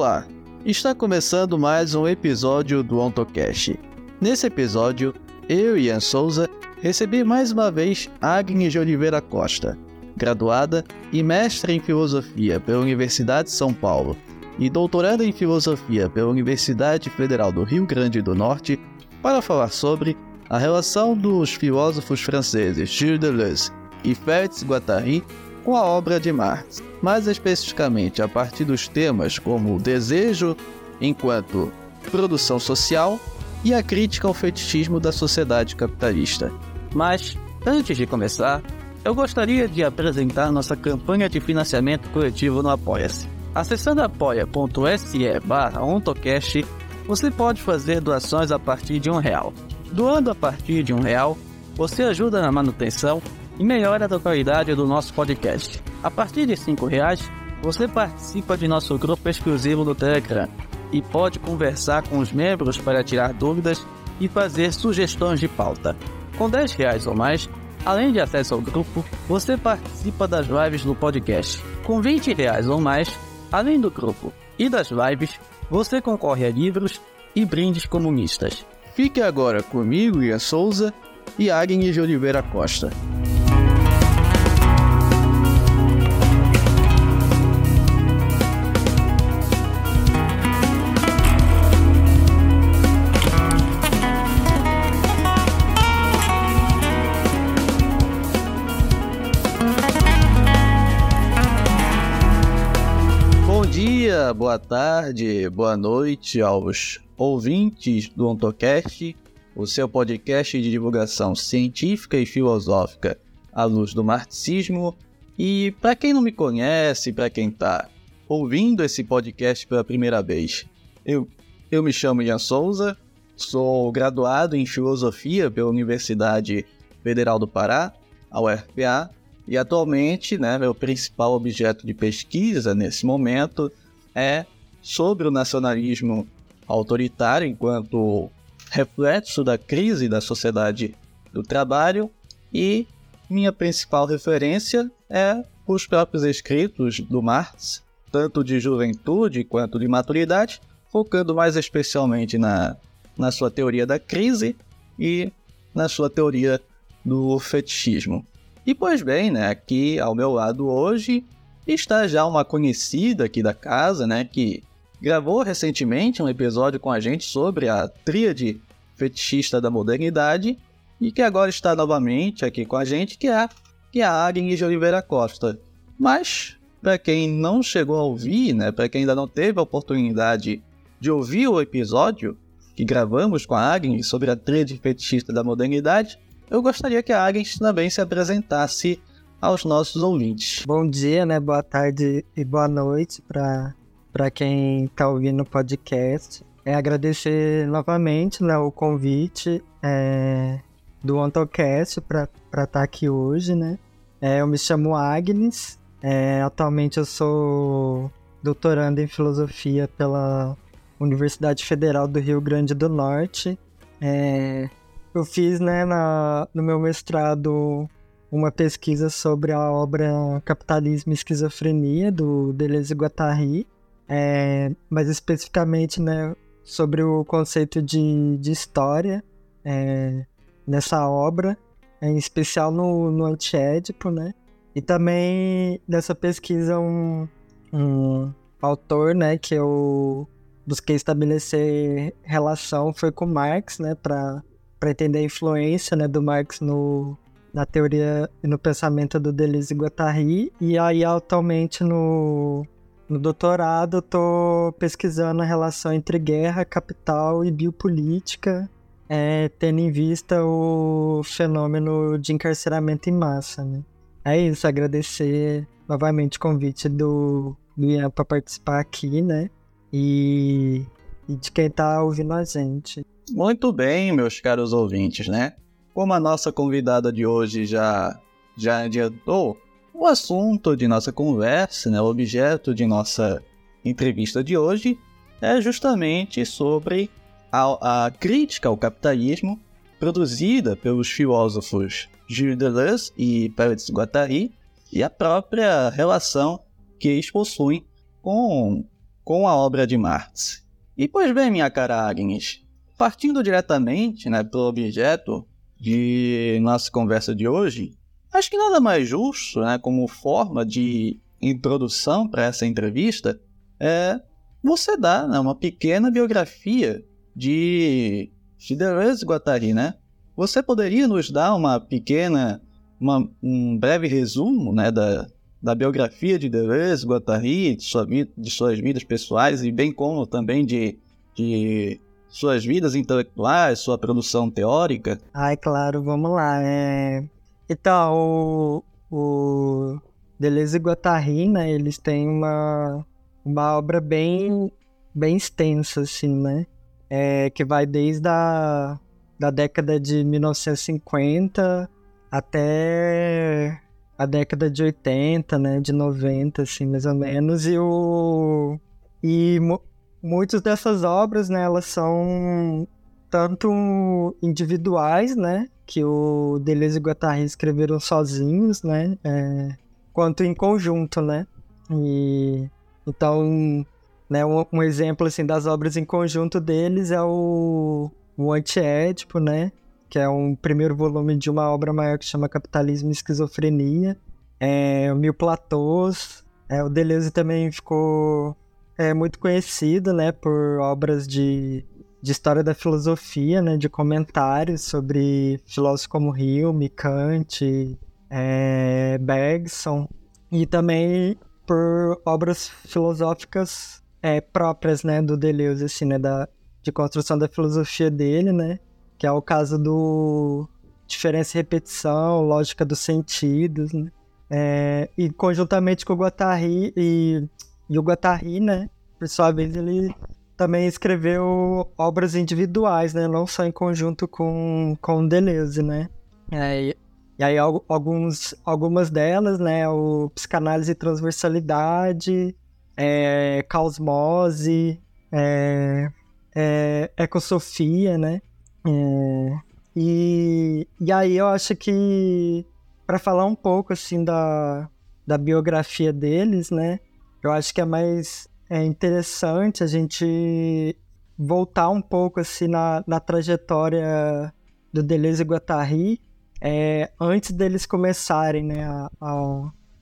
Olá, está começando mais um episódio do OntoCast. Nesse episódio, eu, Ian Souza, recebi mais uma vez Agnes de Oliveira Costa, graduada e mestre em Filosofia pela Universidade de São Paulo e doutoranda em Filosofia pela Universidade Federal do Rio Grande do Norte, para falar sobre a relação dos filósofos franceses Gilles Deleuze e Félix Guattari com a obra de Marx, mais especificamente a partir dos temas como o desejo enquanto produção social e a crítica ao fetichismo da sociedade capitalista. Mas, antes de começar, eu gostaria de apresentar nossa campanha de financiamento coletivo no Apoia-se. Acessando apoia.se barra ontocast, você pode fazer doações a partir de um real. Doando a partir de um real, você ajuda na manutenção e melhora a qualidade do nosso podcast. A partir de R$ reais, você participa de nosso grupo exclusivo no Telegram e pode conversar com os membros para tirar dúvidas e fazer sugestões de pauta. Com R$ reais ou mais, além de acesso ao grupo, você participa das lives do podcast. Com R$ reais ou mais, além do grupo e das lives, você concorre a livros e brindes comunistas. Fique agora comigo, Ian Souza, e Agnes de Oliveira Costa. Boa tarde, boa noite aos ouvintes do OntoCast, o seu podcast de divulgação científica e filosófica à luz do marxismo. E para quem não me conhece, para quem está ouvindo esse podcast pela primeira vez, eu, eu me chamo Ian Souza, sou graduado em filosofia pela Universidade Federal do Pará, a UFPA, e atualmente, né, meu principal objeto de pesquisa nesse momento é sobre o nacionalismo autoritário enquanto reflexo da crise da sociedade do trabalho e minha principal referência é os próprios escritos do Marx, tanto de juventude quanto de maturidade, focando mais especialmente na, na sua teoria da crise e na sua teoria do fetichismo. E pois bem, né, aqui ao meu lado hoje está já uma conhecida aqui da casa, né, que gravou recentemente um episódio com a gente sobre a tríade fetichista da modernidade e que agora está novamente aqui com a gente, que é, que é a Agnes de Oliveira Costa. Mas, para quem não chegou a ouvir, né, para quem ainda não teve a oportunidade de ouvir o episódio que gravamos com a Agnes sobre a tríade fetichista da modernidade, eu gostaria que a Agnes também se apresentasse aos nossos ouvintes. Bom dia, né? Boa tarde e boa noite para quem está ouvindo o podcast. É agradecer novamente né, o convite é, do OntoCast para estar tá aqui hoje, né? É, eu me chamo Agnes, é, atualmente eu sou doutorando em filosofia pela Universidade Federal do Rio Grande do Norte. É, eu fiz né, na, no meu mestrado uma pesquisa sobre a obra Capitalismo e Esquizofrenia, do Deleuze Guattari, é, mais especificamente né, sobre o conceito de, de história é, nessa obra, em especial no, no Antiédipo, né? E também nessa pesquisa um, um autor né, que eu busquei estabelecer relação foi com Marx, né, para entender a influência né, do Marx no, na teoria e no pensamento do Deleuze e Guattari. E aí, atualmente, no, no doutorado, eu tô pesquisando a relação entre guerra, capital e biopolítica, é, tendo em vista o fenômeno de encarceramento em massa, né? É isso, agradecer novamente o convite do, Ian para participar aqui, né? E, e de quem tá ouvindo a gente. Muito bem, meus caros ouvintes, né? Como a nossa convidada de hoje já, já adiantou, o assunto de nossa conversa, né, o objeto de nossa entrevista de hoje é justamente sobre a, a crítica ao capitalismo produzida pelos filósofos Gilles Deleuze e Félix Guattari e a própria relação que eles possuem com com a obra de Marx. E pois bem, minha cara Agnes, partindo diretamente né, pelo objeto de nossa conversa de hoje, acho que nada mais justo, né, como forma de introdução para essa entrevista, é você dar né, uma pequena biografia de, de Deleuze Guattari, né? Você poderia nos dar uma pequena, uma, um breve resumo né, da, da biografia de Deleuze, Guattari, de, sua, de suas vidas pessoais e bem como também de, de suas vidas intelectuais, sua produção teórica? Ai, claro, vamos lá. É... Então, o, o Deleuze e Guattari, né, eles têm uma, uma obra bem, bem extensa, assim, né? É, que vai desde a da década de 1950 até a década de 80, né, de 90, assim, mais ou menos, e o e muitas dessas obras, né, elas são tanto individuais, né, que o Deleuze e Guattari escreveram sozinhos, né, é, quanto em conjunto, né, e então, né, um, um, exemplo assim das obras em conjunto deles é o, o Antiédipo, né, que é um primeiro volume de uma obra maior que chama Capitalismo e Esquizofrenia, é, o Mil Platôs, é, o Deleuze também ficou é muito conhecido, né, por obras de, de história da filosofia, né, de comentários sobre filósofos como Hume, Kant, é, Bergson, e também por obras filosóficas é, próprias, né, do Deleuze, assim, né, da, de construção da filosofia dele, né, que é o caso do diferença e repetição, lógica dos sentidos, né, é, e conjuntamente com o Guattari e e o né, por sua vez, ele também escreveu obras individuais, né, não só em conjunto com, com Deleuze, né. É, e aí alguns, algumas delas, né, o Psicanálise e Transversalidade, é, Caosmose, é, é, Ecosofia, né, é, e, e aí eu acho que para falar um pouco assim da, da biografia deles, né, eu acho que é mais é interessante a gente voltar um pouco assim na, na trajetória do Deleuze e Guattari é, antes deles começarem né, a,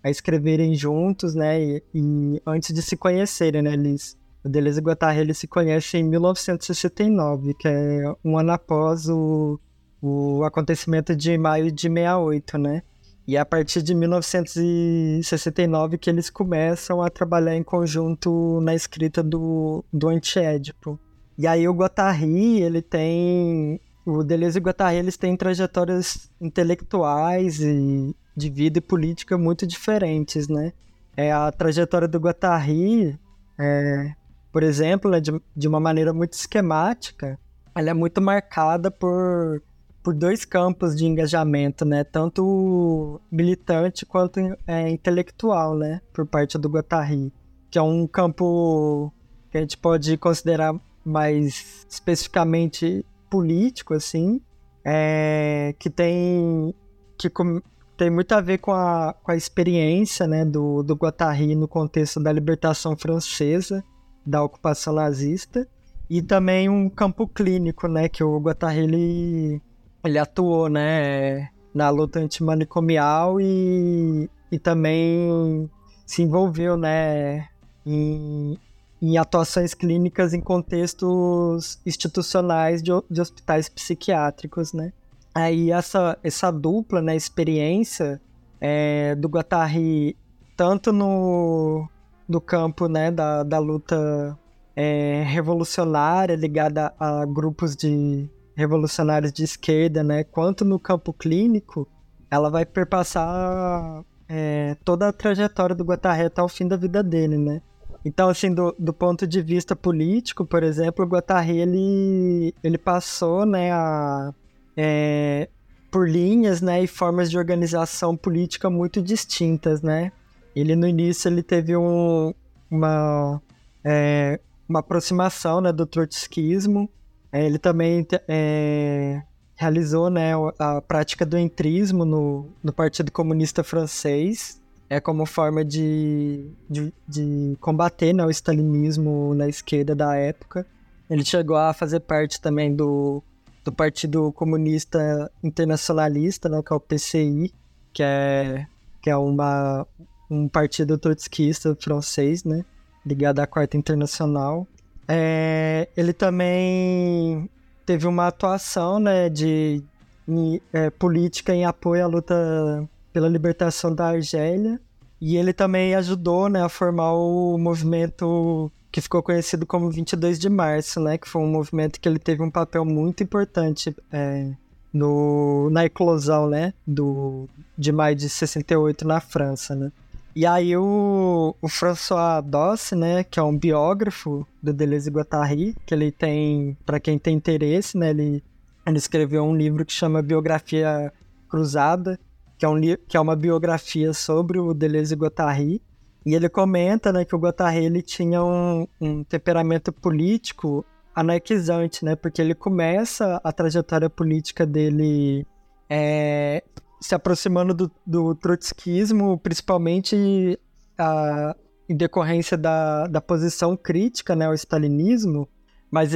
a, escreverem juntos, né, e, e, antes de se conhecerem, né, eles, o Deleuze e Guattari eles se conhecem em 1969, que é um ano após o, o acontecimento de maio de 68, né, e é a partir de 1969 que eles começam a trabalhar em conjunto na escrita do, do Antiédipo. E aí o Guattari, ele tem... O Deleuze e o Guattari, eles têm trajetórias intelectuais e de vida e política muito diferentes, né? É, a trajetória do Guattari, é, por exemplo, é de, de uma maneira muito esquemática, ela é muito marcada por por dois campos de engajamento, né? Tanto militante quanto é, intelectual, né? Por parte do Guattari. Que é um campo que a gente pode considerar mais especificamente político, assim. É, que tem... Que com, tem muito a ver com a, com a experiência né, do, do Guattari no contexto da libertação francesa, da ocupação nazista, e também um campo clínico, né, que o Guattari ele ele atuou, né, na luta antimanicomial e, e também se envolveu, né, em, em atuações clínicas em contextos institucionais de, de hospitais psiquiátricos, né. Aí essa, essa dupla, né, experiência é, do Guattari tanto no, no campo, né, da, da luta é, revolucionária ligada a grupos de revolucionários de esquerda, né, quanto no campo clínico, ela vai perpassar é, toda a trajetória do Guattari até o fim da vida dele, né. Então, assim, do, do ponto de vista político, por exemplo, o Guattari, ele, ele passou, né, a, é, por linhas, né, e formas de organização política muito distintas, né. Ele, no início, ele teve um, uma, é, uma aproximação, né, do trotskismo, ele também é, realizou né, a prática do entrismo no, no Partido Comunista Francês. é como forma de, de, de combater né, o stalinismo na esquerda da época. Ele chegou a fazer parte também do, do Partido Comunista Internacionalista, né, que é o PCI, que é, que é uma, um partido trotskista francês, né, ligado à Quarta Internacional. É, ele também teve uma atuação né, de, em, é, política em apoio à luta pela libertação da Argélia. E ele também ajudou né, a formar o movimento que ficou conhecido como 22 de Março, né, que foi um movimento que ele teve um papel muito importante é, no, na eclosão né, do, de maio de 68 na França. Né. E aí o, o François Dosse, né, que é um biógrafo do Deleuze e Guattari, que ele tem, para quem tem interesse, né, ele, ele escreveu um livro que chama Biografia Cruzada, que é, um, que é uma biografia sobre o Deleuze e Guattari. E ele comenta né, que o Guattari ele tinha um, um temperamento político anarquizante, né? Porque ele começa a trajetória política dele é, se aproximando do, do trotskismo, principalmente a, em decorrência da, da posição crítica né, ao stalinismo, mas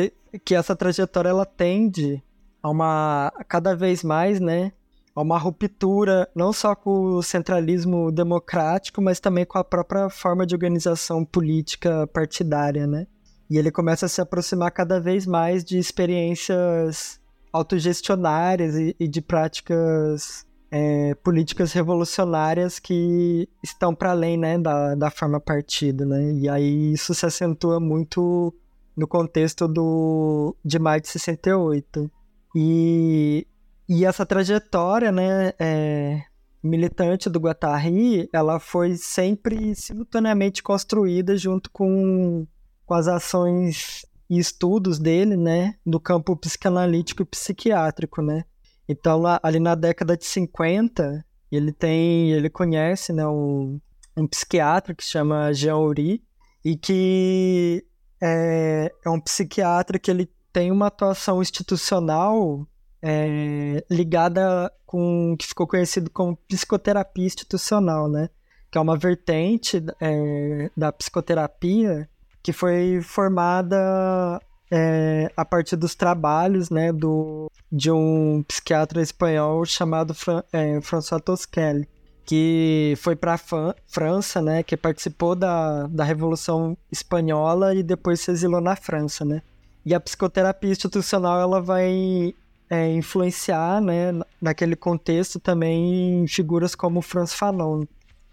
que essa trajetória ela tende a uma cada vez mais, né, a uma ruptura não só com o centralismo democrático, mas também com a própria forma de organização política partidária, né? E ele começa a se aproximar cada vez mais de experiências autogestionárias e, e de práticas é, políticas revolucionárias que estão para além né, da, da forma partido, né? E aí isso se acentua muito no contexto do, de maio de 68. E, e essa trajetória né, é, militante do Guattari, ela foi sempre simultaneamente construída junto com, com as ações e estudos dele, né, do campo psicanalítico e psiquiátrico, né? Então, ali na década de 50, ele tem, ele conhece, né, um, um psiquiatra que chama Jean Uri, e que é, é um psiquiatra que ele tem uma atuação institucional é, ligada com que ficou conhecido como psicoterapia institucional, né? Que é uma vertente é, da psicoterapia que foi formada é, a partir dos trabalhos né, do, de um psiquiatra espanhol chamado é, François Tosquelle, que foi para a França, né, que participou da, da Revolução Espanhola e depois se exilou na França. Né? E a psicoterapia institucional ela vai é, influenciar né, naquele contexto também figuras como Franz Fanon.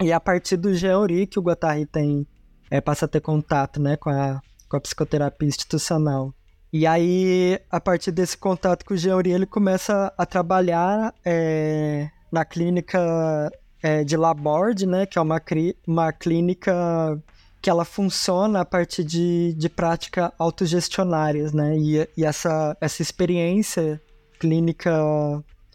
E a partir do Jean que o Guattari tem, é, passa a ter contato né, com a com a psicoterapia institucional. E aí, a partir desse contato com o Jean ele começa a trabalhar é, na clínica é, de Laborde, né, que é uma, uma clínica que ela funciona a partir de, de práticas autogestionárias, né, e, e essa, essa experiência clínica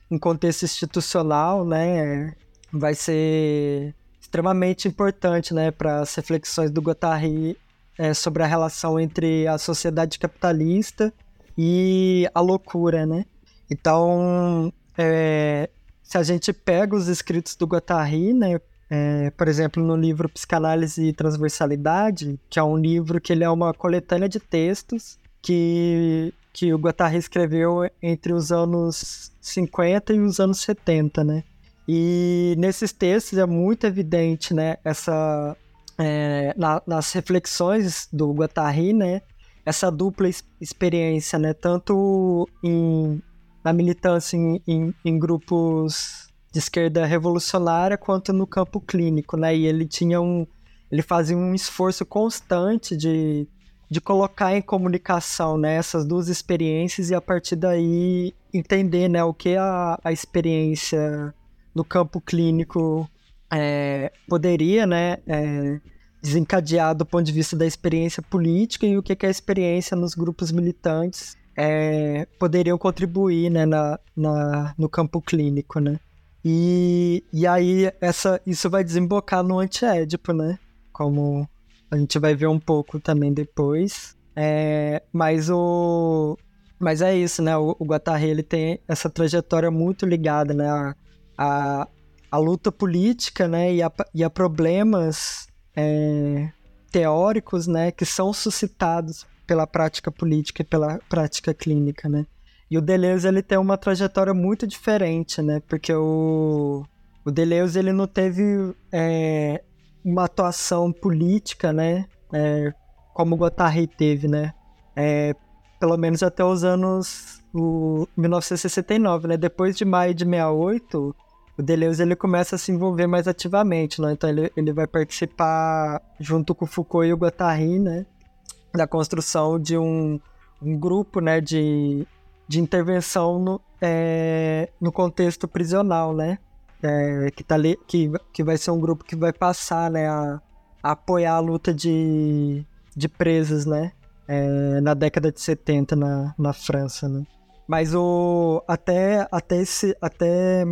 em contexto institucional, né, vai ser extremamente importante, né, para as reflexões do Guattari é, sobre a relação entre a sociedade capitalista e a loucura, né? Então, é, se a gente pega os escritos do Guattari, né, é, por exemplo, no livro Psicanálise e Transversalidade, que é um livro que ele é uma coletânea de textos que, que o Guattari escreveu entre os anos 50 e os anos 70, né? E nesses textos é muito evidente, né, essa é, na, nas reflexões do Guattari, né, essa dupla experiência, né, tanto em, na militância em, em, em, grupos de esquerda revolucionária quanto no campo clínico, né, e ele tinha um, ele fazia um esforço constante de, de colocar em comunicação, né, essas duas experiências e a partir daí entender, né, o que a, a experiência no campo clínico é, poderia, né, é, desencadear do ponto de vista da experiência política e o que, que a experiência nos grupos militantes é, poderiam contribuir, né, na, na, no campo clínico, né. E, e aí essa, isso vai desembocar no antiédipo, né, como a gente vai ver um pouco também depois. É, mas o mas é isso, né? O, o Guattari ele tem essa trajetória muito ligada, né? A, a, a luta política, né, e a, e a problemas é, teóricos, né, que são suscitados pela prática política e pela prática clínica, né. E o Deleuze, ele tem uma trajetória muito diferente, né, porque o, o Deleuze, ele não teve é, uma atuação política, né, é, como Guattari teve, né, é, pelo menos até os anos o 1969, né, depois de maio de 68, o Deleuze ele começa a se envolver mais ativamente, né? Então ele, ele vai participar junto com o Foucault e o Guattari, né? Da construção de um, um grupo, né? De, de intervenção no, é, no contexto prisional, né? É, que, tá ali, que, que vai ser um grupo que vai passar, né? A, a apoiar a luta de, de presos, né? É, na década de 70 na, na França, né? Mas o até até esse até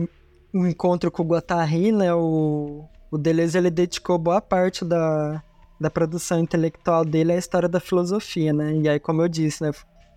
o encontro com o Guattari, né, o, o Deleuze ele dedicou boa parte da, da produção intelectual dele à história da filosofia, né? E aí, como eu disse, né,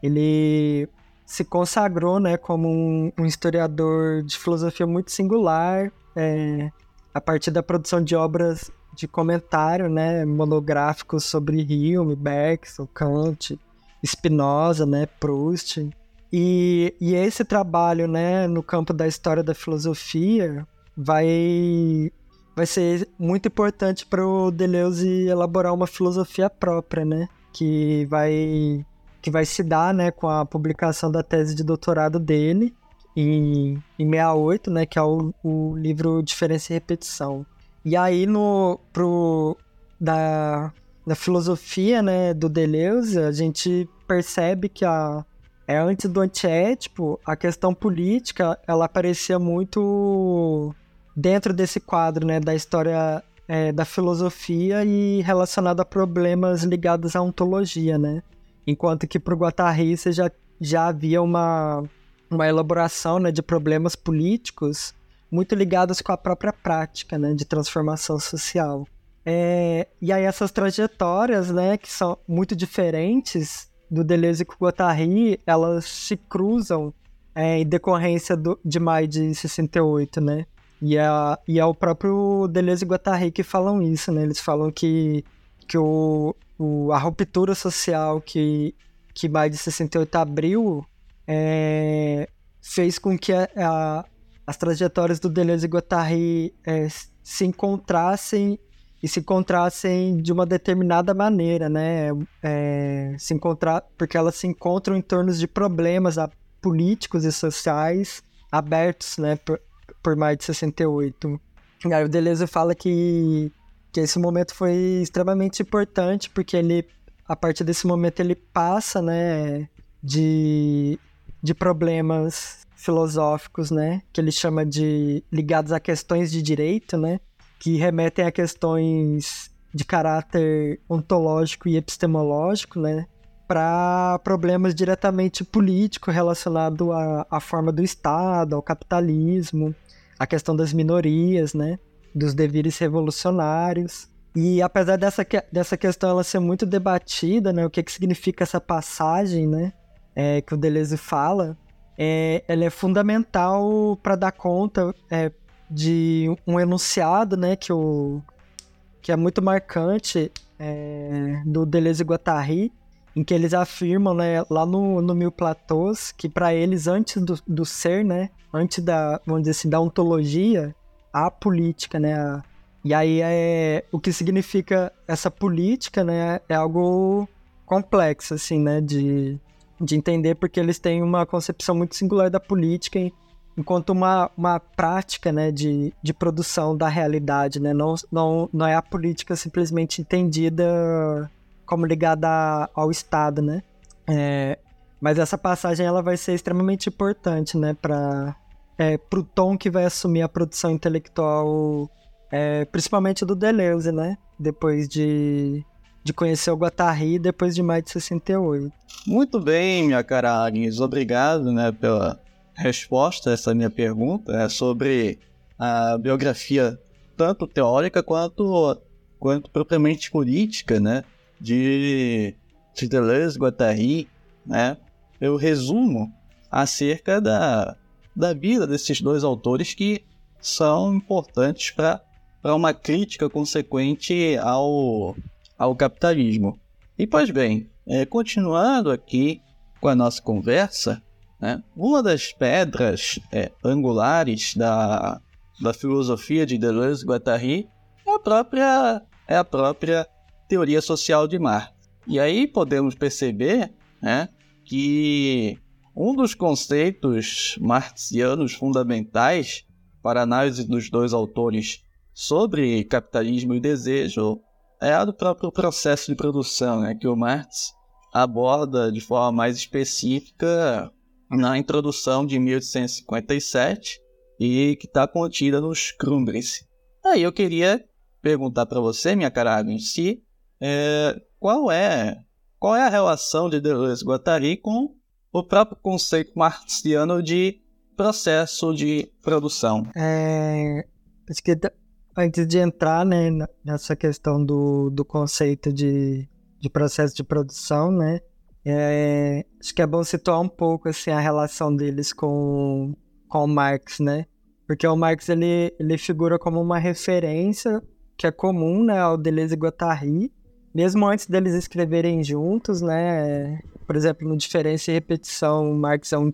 ele se consagrou, né, como um, um historiador de filosofia muito singular, é, a partir da produção de obras de comentário, né, monográficos sobre Hume, Bergson, Kant, Spinoza, né, Proust. E, e esse trabalho, né, no campo da história da filosofia, vai vai ser muito importante para o Deleuze elaborar uma filosofia própria, né, que vai que vai se dar, né, com a publicação da tese de doutorado dele em, em 68, né, que é o, o livro Diferença e Repetição. E aí no pro da da filosofia, né, do Deleuze, a gente percebe que a é, antes do antiético, a questão política, ela aparecia muito dentro desse quadro, né, da história é, da filosofia e relacionado a problemas ligados à ontologia, né? Enquanto que para o Guattari já, já havia uma, uma elaboração né, de problemas políticos muito ligados com a própria prática né, de transformação social. É, e aí essas trajetórias, né, que são muito diferentes, do Deleuze com o Guattari, elas se cruzam é, em decorrência do, de maio de 68, né? E é, e é o próprio Deleuze e Guattari que falam isso, né? Eles falam que, que o, o, a ruptura social que, que maio de 68 abriu é, fez com que a, a, as trajetórias do Deleuze e Guattari é, se encontrassem e se encontrassem de uma determinada maneira, né? É, se encontrar, porque elas se encontram em torno de problemas políticos e sociais abertos, né, por, por mais de 68. E aí o Deleuze fala que, que esse momento foi extremamente importante, porque ele, a partir desse momento, ele passa, né, de, de problemas filosóficos, né, que ele chama de ligados a questões de direito, né, que remetem a questões de caráter ontológico e epistemológico, né? Para problemas diretamente políticos relacionados à, à forma do Estado, ao capitalismo, à questão das minorias, né? Dos deveres revolucionários. E apesar dessa, dessa questão ela ser muito debatida, né? O que, que significa essa passagem, né? É, que o Deleuze fala, é, ela é fundamental para dar conta, é, de um enunciado, né, que, o, que é muito marcante é, do Deleuze e Guattari, em que eles afirmam, né, lá no, no Mil Platôs, que para eles, antes do, do ser, né, antes da, vamos dizer assim, da ontologia, há política, né, a, e aí é, o que significa essa política, né, é algo complexo, assim, né, de, de entender, porque eles têm uma concepção muito singular da política enquanto uma, uma prática né, de, de produção da realidade, né? não, não, não é a política simplesmente entendida como ligada ao Estado, né? É, mas essa passagem ela vai ser extremamente importante, né, para é, o tom que vai assumir a produção intelectual, é, principalmente do Deleuze, né? Depois de, de conhecer o Guattari, depois de mais de 68. Muito bem, minha cara Agnes, obrigado, né, pela resposta a essa minha pergunta é sobre a biografia tanto teórica quanto, quanto propriamente política, né, de, de Deleuze, Guattari, né, eu resumo acerca da, da vida desses dois autores que são importantes para uma crítica consequente ao, ao capitalismo. E pois bem, é, continuando aqui com a nossa conversa, né, uma das pedras é, angulares da, da filosofia de Deleuze-Guattari é a própria é a própria teoria social de Marx. E aí podemos perceber né, que um dos conceitos marxianos fundamentais para a análise dos dois autores sobre capitalismo e desejo é a do próprio processo de produção, né, que o Marx aborda de forma mais específica na introdução de 1857 e que está contida nos Grundrisse. Aí eu queria perguntar para você, minha cara em si, é, qual é qual é a relação de Deleuze-Guattari com o próprio conceito marxiano de processo de produção? É, acho que antes de entrar né, nessa questão do, do conceito de, de processo de produção, né, é, acho que é bom situar um pouco assim, a relação deles com, com o Marx, né? Porque o Marx ele, ele figura como uma referência que é comum né, ao Deleuze e Guattari, mesmo antes deles escreverem juntos, né? Por exemplo, no Diferença e Repetição, o Marx é um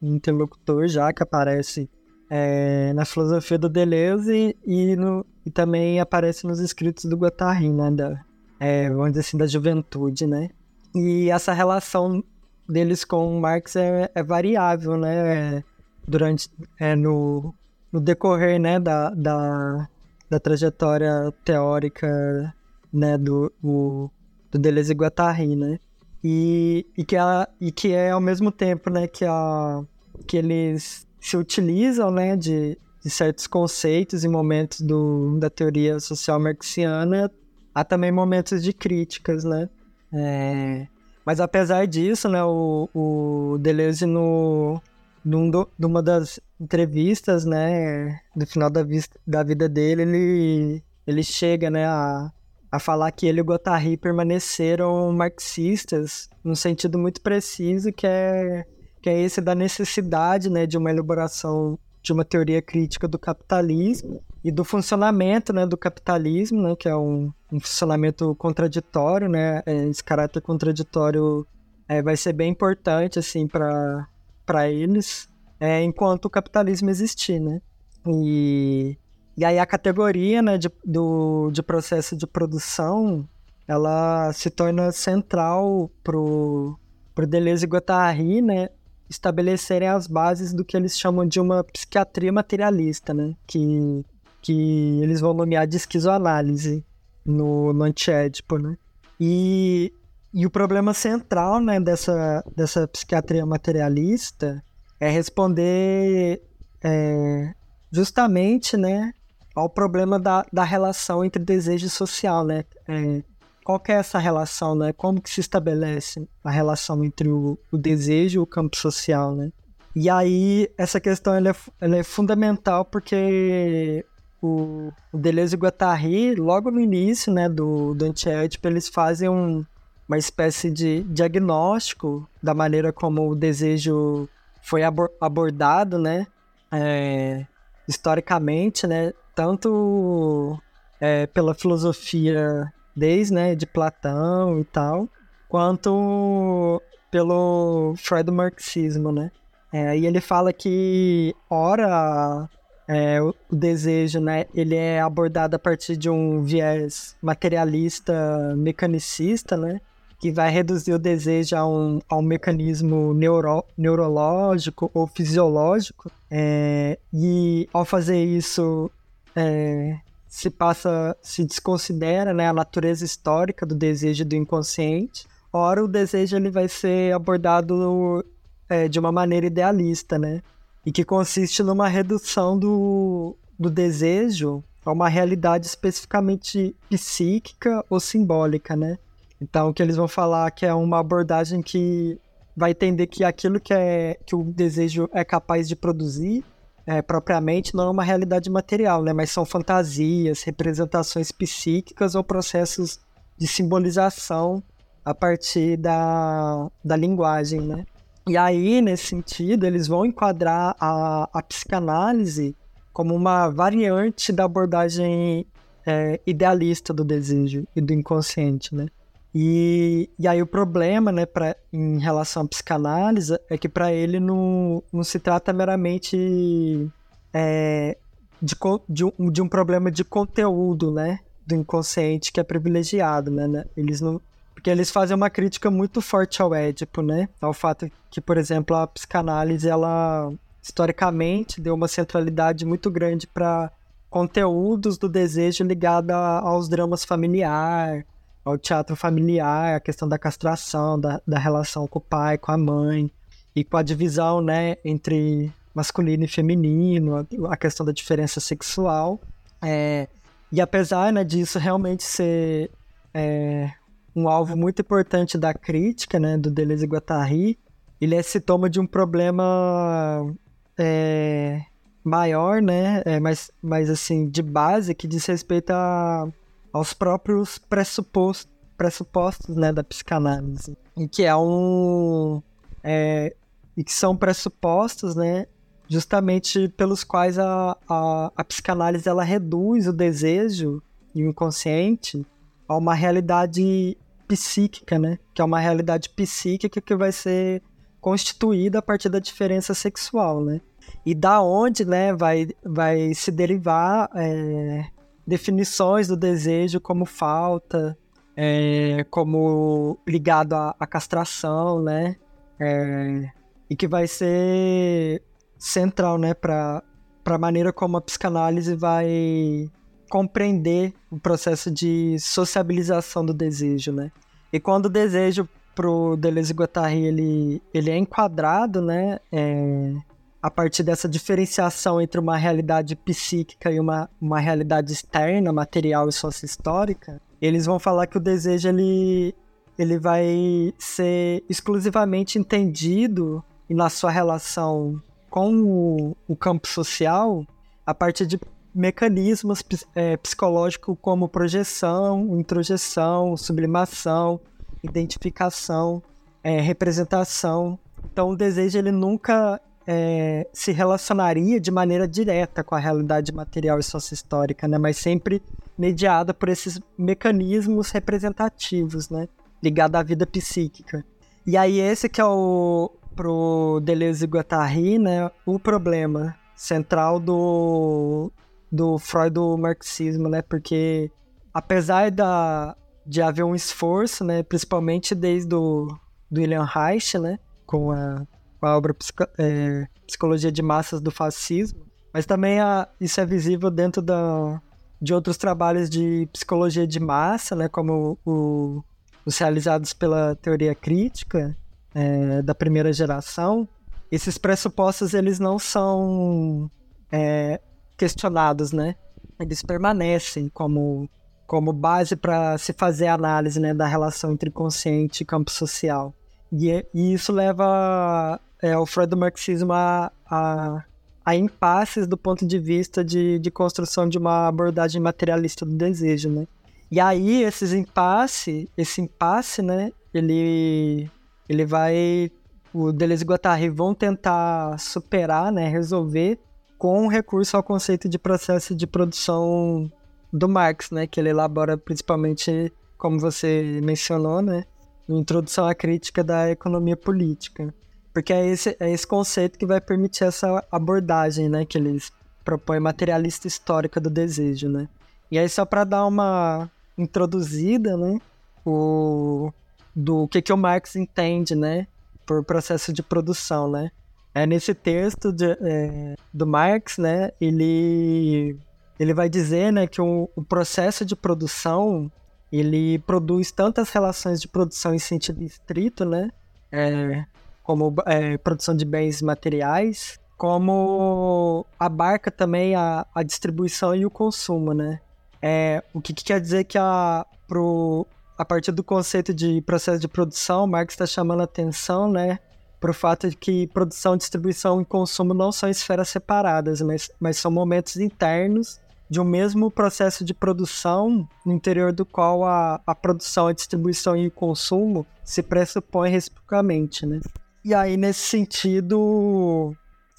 interlocutor já que aparece é, na filosofia do Deleuze e, no, e também aparece nos escritos do Guattari, né? Da, é, vamos dizer assim, da juventude, né? E essa relação deles com Marx é, é variável, né? Durante, é, no, no decorrer, né, da, da, da trajetória teórica né, do, o, do Deleuze e Guattari, né? E, e, que ela, e que é ao mesmo tempo, né, que, a, que eles se utilizam, né, de, de certos conceitos e momentos do, da teoria social marxiana, há também momentos de críticas, né? É, mas apesar disso, né, o, o Deleuze no, numa das entrevistas, né, no final da, vista, da vida dele, ele, ele chega, né, a, a falar que ele e o Guattari permaneceram marxistas num sentido muito preciso, que é, que é esse da necessidade, né, de uma elaboração de uma teoria crítica do capitalismo e do funcionamento, né, do capitalismo, né, que é um, um funcionamento contraditório, né, é, esse caráter contraditório é, vai ser bem importante, assim, para eles é, enquanto o capitalismo existir, né? E, e aí a categoria né, de, do, de processo de produção ela se torna central pro, pro Deleuze e Guattari, né? estabelecerem as bases do que eles chamam de uma psiquiatria materialista, né? Que, que eles vão nomear de esquizoanálise no, no antiédipo, né? E e o problema central né, dessa, dessa psiquiatria materialista é responder é, justamente né, ao problema da, da relação entre desejo e social. Né? É, qual que é essa relação? Né? Como que se estabelece a relação entre o, o desejo e o campo social? Né? E aí, essa questão ela é, ela é fundamental porque o, Deleuze e Guattari, logo no início né, do, do Antiédipo, eles fazem um, uma espécie de diagnóstico da maneira como o desejo foi abordado, né? É, historicamente, né? Tanto é, pela filosofia desde né, de Platão e tal, quanto pelo Freud marxismo, né? É, e ele fala que, ora, é, o, o, desejo, né, ele é abordado a partir de um viés materialista, mecanicista, né? que vai reduzir o desejo a um, a um mecanismo neuro, neurológico ou fisiológico. É, e ao fazer isso, é, se passa, se desconsidera né, a natureza histórica do desejo do inconsciente. Ora, o desejo ele vai ser abordado é, de uma maneira idealista, né? E que consiste numa redução do, do desejo a uma realidade especificamente psíquica ou simbólica, né? Então, o que eles vão falar que é uma abordagem que vai entender que aquilo que, é, que o desejo é capaz de produzir é, propriamente não é uma realidade material, né? mas são fantasias, representações psíquicas ou processos de simbolização a partir da, da linguagem. Né? E aí, nesse sentido, eles vão enquadrar a, a psicanálise como uma variante da abordagem é, idealista do desejo e do inconsciente, né? E, e aí o problema, né, pra, em relação à psicanálise, é que para ele não, não se trata meramente é, de, de, um, de um problema de conteúdo, né, do inconsciente que é privilegiado, né, né? Eles não, porque eles fazem uma crítica muito forte ao Édipo, né, ao fato que, por exemplo, a psicanálise ela historicamente deu uma centralidade muito grande para conteúdos do desejo ligado aos dramas familiar, ao teatro familiar, a questão da castração, da, da relação com o pai, com a mãe, e com a divisão né, entre masculino e feminino, a, a questão da diferença sexual. É, e apesar né, disso realmente ser é, um alvo muito importante da crítica né, do Deleuze e Guattari, ele é sintoma de um problema é, maior, né, é, mas, mas assim, de base, que diz respeito a aos próprios pressupostos, pressupostos né, da psicanálise. E que é um. É, e que são pressupostos, né? Justamente pelos quais a, a, a psicanálise ela reduz o desejo e o inconsciente a uma realidade psíquica, né? Que é uma realidade psíquica que vai ser constituída a partir da diferença sexual, né? E da onde, né, vai, vai se derivar é, definições do desejo como falta, é, como ligado à, castração, né? É, e que vai ser central, né, para a maneira como a psicanálise vai compreender o processo de sociabilização do desejo, né? E quando o desejo pro Deleuze e Guattari ele, ele é enquadrado, né, é, a partir dessa diferenciação entre uma realidade psíquica e uma, uma realidade externa, material e sócio-histórica, eles vão falar que o desejo ele, ele vai ser exclusivamente entendido na sua relação com o, o campo social a partir de mecanismos é, psicológicos como projeção, introjeção, sublimação, identificação, é, representação. Então o desejo ele nunca é, se relacionaria de maneira direta com a realidade material e sócio-histórica, né? mas sempre mediada por esses mecanismos representativos, né? ligado à vida psíquica. E aí esse que é o, pro Deleuze e Guattari, né, o problema central do, do Freud do marxismo, né, porque apesar da, de haver um esforço, né, principalmente desde o do William Reich, né, com a com a obra é, Psicologia de Massas do Fascismo, mas também a, isso é visível dentro da, de outros trabalhos de psicologia de massa, né, como o, os realizados pela teoria crítica é, da primeira geração. Esses pressupostos eles não são é, questionados, né? Eles permanecem como como base para se fazer a análise né, da relação entre consciente e campo social. E, e isso leva é, o Freud do marxismo a, a, a impasses do ponto de vista de, de construção de uma abordagem materialista do desejo, né? E aí, esses impasse, esse impasse, né, ele, ele vai... O Deleuze e Guattari vão tentar superar, né, resolver com recurso ao conceito de processo de produção do Marx, né, que ele elabora principalmente, como você mencionou, né, Introdução à Crítica da Economia Política. Porque é esse, é esse conceito que vai permitir essa abordagem, né? Que eles propõem materialista histórica do desejo, né? E aí, só para dar uma introduzida, né? O, do que, que o Marx entende, né? Por processo de produção, né? É nesse texto de, é, do Marx, né? Ele, ele vai dizer, né? Que o, o processo de produção ele produz tantas relações de produção em sentido estrito, né? É, como é, produção de bens materiais, como abarca também a, a distribuição e o consumo, né? É, o que, que quer dizer que a, pro, a partir do conceito de processo de produção, Marx está chamando a atenção, né, para o fato de que produção, distribuição e consumo não são esferas separadas, mas, mas são momentos internos de um mesmo processo de produção, no interior do qual a, a produção, a distribuição e o consumo se pressupõem reciprocamente, né? E aí, nesse sentido,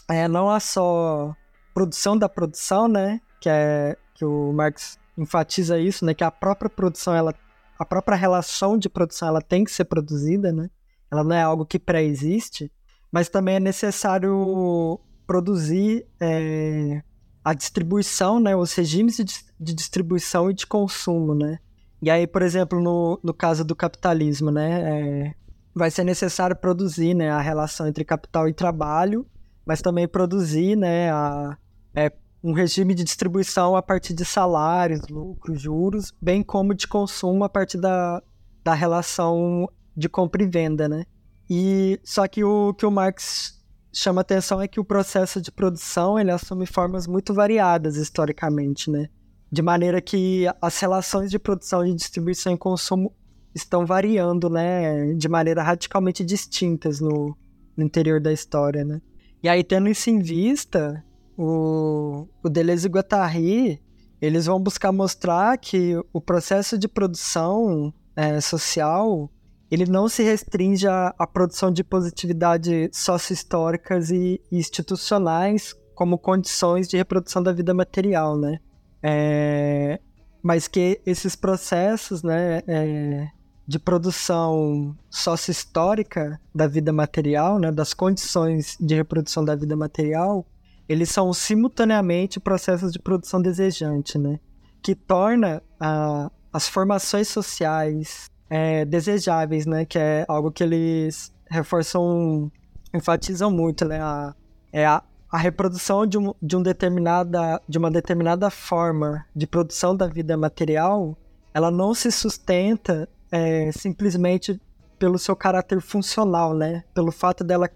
é, não há só produção da produção, né? Que é que o Marx enfatiza isso, né? Que a própria produção, ela, a própria relação de produção, ela tem que ser produzida, né? Ela não é algo que pré-existe, mas também é necessário produzir é, a distribuição, né? Os regimes de, de distribuição e de consumo, né? E aí, por exemplo, no, no caso do capitalismo, né? É, vai ser necessário produzir né, a relação entre capital e trabalho, mas também produzir né, a, é, um regime de distribuição a partir de salários, lucros, juros, bem como de consumo a partir da, da relação de compra e venda, né? E só que o que o Marx chama atenção é que o processo de produção ele assume formas muito variadas historicamente, né? De maneira que as relações de produção, de distribuição e consumo estão variando, né, de maneira radicalmente distintas no, no interior da história, né? E aí, tendo isso em vista, o, o Deleuze e Guattari, eles vão buscar mostrar que o processo de produção é, social, ele não se restringe à, à produção de positividade sócio-históricas e, e institucionais como condições de reprodução da vida material, né? É, mas que esses processos, né, é, de produção sócio-histórica da vida material, né, das condições de reprodução da vida material, eles são simultaneamente processos de produção desejante, né, que torna a, as formações sociais é, desejáveis, né, que é algo que eles reforçam, enfatizam muito, né, a, é a, a reprodução de, um, de, um determinada, de uma determinada forma de produção da vida material, ela não se sustenta é, simplesmente pelo seu caráter funcional, né? Pelo fato dela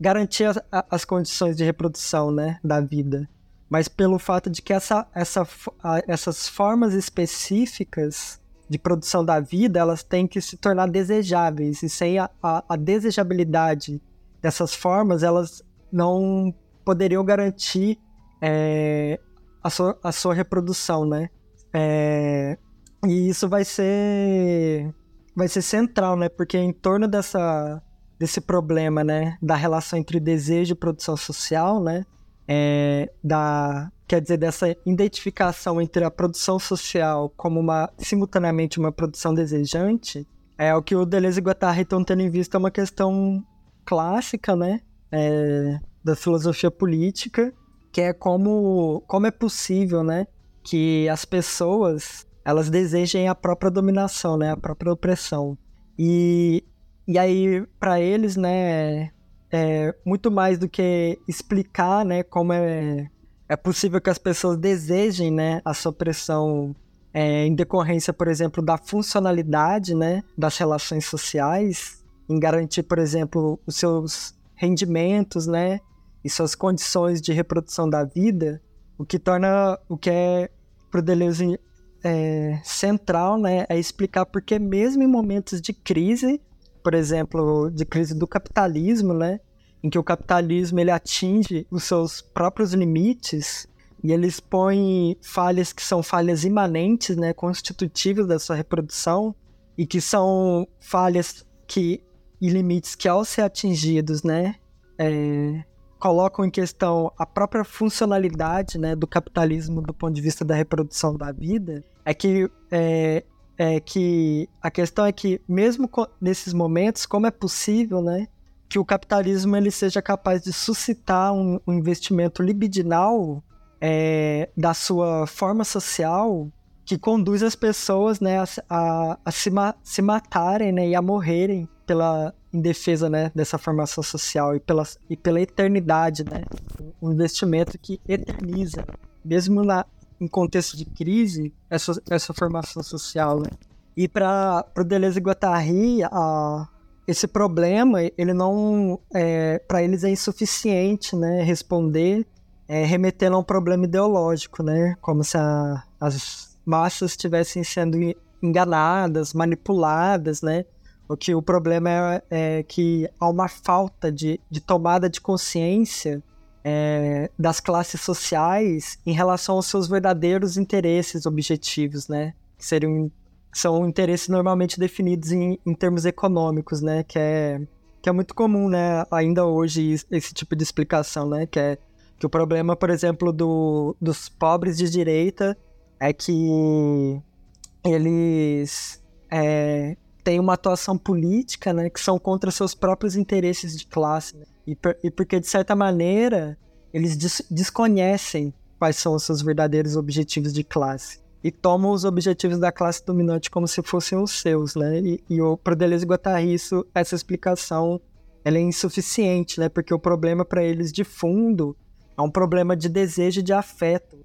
garantir as, as, condições de reprodução, né, da vida, mas pelo fato de que essa, essa, essas formas específicas de produção da vida, elas têm que se tornar desejáveis e sem a, a, a desejabilidade dessas formas, elas não poderiam garantir é, a, sua, a sua reprodução, né? É, e isso vai ser vai ser central, né? Porque em torno dessa desse problema, né, da relação entre desejo e produção social, né, é, da quer dizer dessa identificação entre a produção social como uma simultaneamente uma produção desejante, é o que o Deleuze e Guattari estão tendo em vista é uma questão clássica, né, é, da filosofia política, que é como como é possível, né, que as pessoas elas desejem a própria dominação, né, a própria opressão. E, e aí, para eles, né, é muito mais do que explicar, né, como é, é possível que as pessoas desejem, né, a sua opressão é, em decorrência, por exemplo, da funcionalidade, né, das relações sociais, em garantir, por exemplo, os seus rendimentos, né, e suas condições de reprodução da vida, o que torna o que é para o Deleuze é, central né, é explicar porque mesmo em momentos de crise, por exemplo, de crise do capitalismo, né, em que o capitalismo ele atinge os seus próprios limites e ele expõe falhas que são falhas imanentes, né, constitutivas da sua reprodução e que são falhas que e limites que ao ser atingidos, né, é, colocam em questão a própria funcionalidade né, do capitalismo do ponto de vista da reprodução da vida, é que, é, é que a questão é que, mesmo nesses momentos, como é possível né, que o capitalismo ele seja capaz de suscitar um, um investimento libidinal é, da sua forma social que conduz as pessoas né, a, a, a se, ma se matarem né, e a morrerem pela em defesa né, dessa formação social e pela, e pela eternidade, né? Um investimento que eterniza, mesmo na, em contexto de crise, essa, essa formação social, né? E para o Deleuze e Guattari, a, esse problema, ele não, é, para eles é insuficiente, né? Responder é, remetendo a um problema ideológico, né? Como se a, as massas estivessem sendo enganadas, manipuladas, né? O que o problema é, é que há uma falta de, de tomada de consciência é, das classes sociais em relação aos seus verdadeiros interesses objetivos, né? Que seriam são interesses normalmente definidos em, em termos econômicos, né? Que é, que é muito comum, né? Ainda hoje esse tipo de explicação, né? Que é Que o problema, por exemplo, do, dos pobres de direita é que eles é, têm uma atuação política, né, que são contra seus próprios interesses de classe. Né? E, per, e, porque, de certa maneira, eles des, desconhecem quais são os seus verdadeiros objetivos de classe. E tomam os objetivos da classe dominante como se fossem os seus, né? E, e pro Deleuze e Guattari, isso, essa explicação ela é insuficiente, né? Porque o problema para eles de fundo é um problema de desejo de afeto,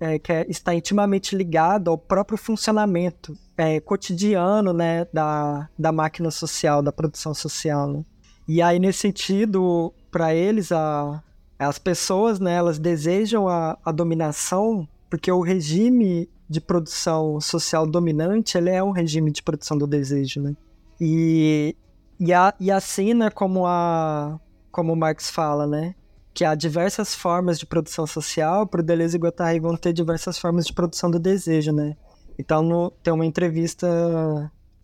é, que é, está intimamente ligado ao próprio funcionamento é, cotidiano, né, da, da máquina social, da produção social. Né? E aí, nesse sentido, para eles, a, as pessoas, né, elas desejam a, a dominação porque o regime de produção social dominante, ele é um regime de produção do desejo, né? E e, a, e como, a, como Marx fala, né, que há diversas formas de produção social, para o Deleuze e Guattari vão ter diversas formas de produção do desejo, né. Então, no, tem uma entrevista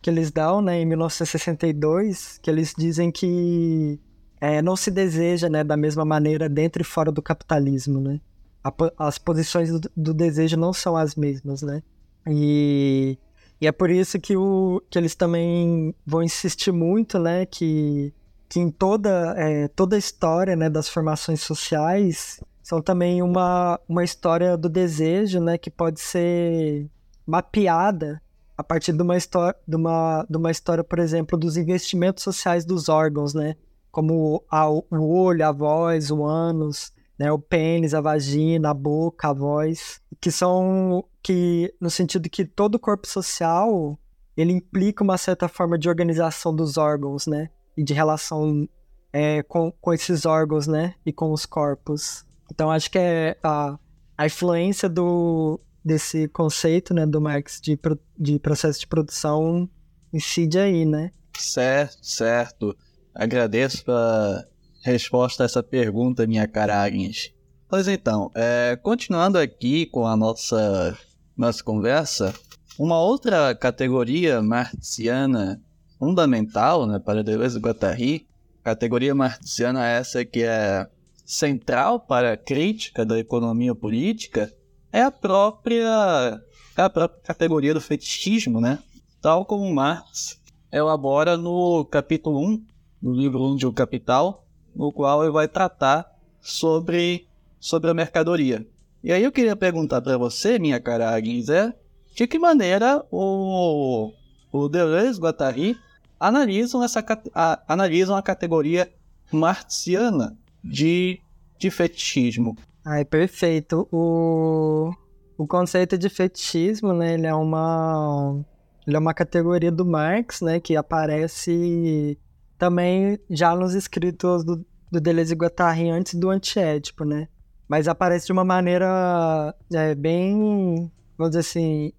que eles dão, né, em 1962, que eles dizem que é, não se deseja, né, da mesma maneira dentro e fora do capitalismo, né. A, as posições do, do desejo não são as mesmas, né. E e é por isso que, o, que eles também vão insistir muito, né, que, que em toda, é, toda a história né, das formações sociais são também uma, uma história do desejo, né, que pode ser mapeada a partir de uma história, de uma, de uma história, por exemplo, dos investimentos sociais dos órgãos, né, como a, o olho, a voz, o ânus, né, o pênis, a vagina, a boca, a voz, que são que no sentido que todo corpo social ele implica uma certa forma de organização dos órgãos, né? E de relação é, com, com esses órgãos, né? E com os corpos. Então acho que é a, a influência do, desse conceito, né, do Marx de, de processo de produção incide aí, né? Certo, certo. Agradeço pela resposta a essa pergunta, minha cara Agnes. Pois então, é, continuando aqui com a nossa nossa conversa, uma outra categoria marxiana fundamental né, para Deleuze e Guattari, categoria marxiana essa que é central para a crítica da economia política, é a própria, é a própria categoria do fetichismo, né? tal como Marx elabora no capítulo 1, no livro 1 de O Capital, no qual ele vai tratar sobre, sobre a mercadoria. E aí eu queria perguntar para você, minha cara Agnes, é de que maneira o, o Deleuze e Guattari analisam, essa, a, analisam a categoria marxiana de, de fetichismo. Ai, perfeito. O, o conceito de fetichismo, né, ele é uma ele é uma categoria do Marx, né, que aparece também já nos escritos do, do Deleuze e Guattari antes do antiédipo, né? mas aparece de uma maneira é, bem, vamos dizer assim,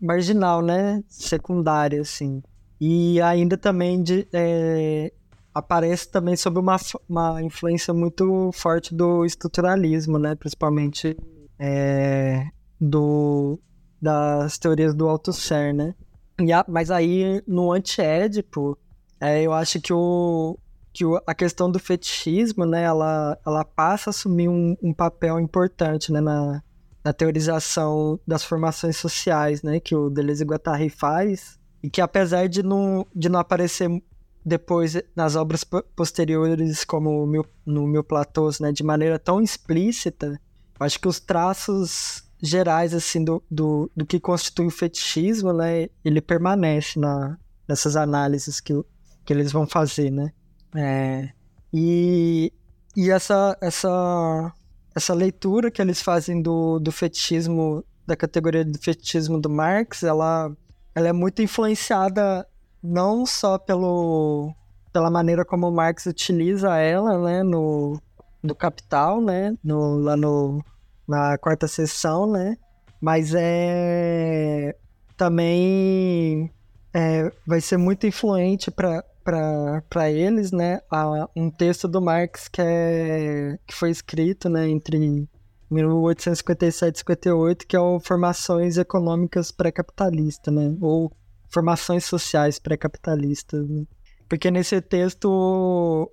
marginal, né? Secundária, assim. E ainda também de, é, aparece também sob uma, uma influência muito forte do estruturalismo, né? Principalmente é, do, das teorias do Althusser, né? A, mas aí, no anti-édipo, é, eu acho que o, que a questão do fetichismo, né, ela, ela passa a assumir um, um papel importante, né, na, na teorização das formações sociais, né, que o Deleuze e Guattari faz, e que apesar de não, de não aparecer depois nas obras posteriores, como no Mil Platôs, né, de maneira tão explícita, acho que os traços gerais, assim, do, do, do que constitui o fetichismo, né, ele permanece na, nessas análises que, que eles vão fazer, né. É, e, e essa, essa, essa leitura que eles fazem do, do fetichismo, da categoria do fetichismo do Marx, ela, ela é muito influenciada não só pelo, pela maneira como Marx utiliza ela, né, no, no Capital, né, no, lá no, na quarta sessão, né, mas é também é, vai ser muito influente para para eles, né, um texto do Marx que, é, que foi escrito, né, entre 1857 e 58, que é o Formações Econômicas Pré-Capitalistas, né, ou Formações Sociais Pré-Capitalistas, né? porque nesse texto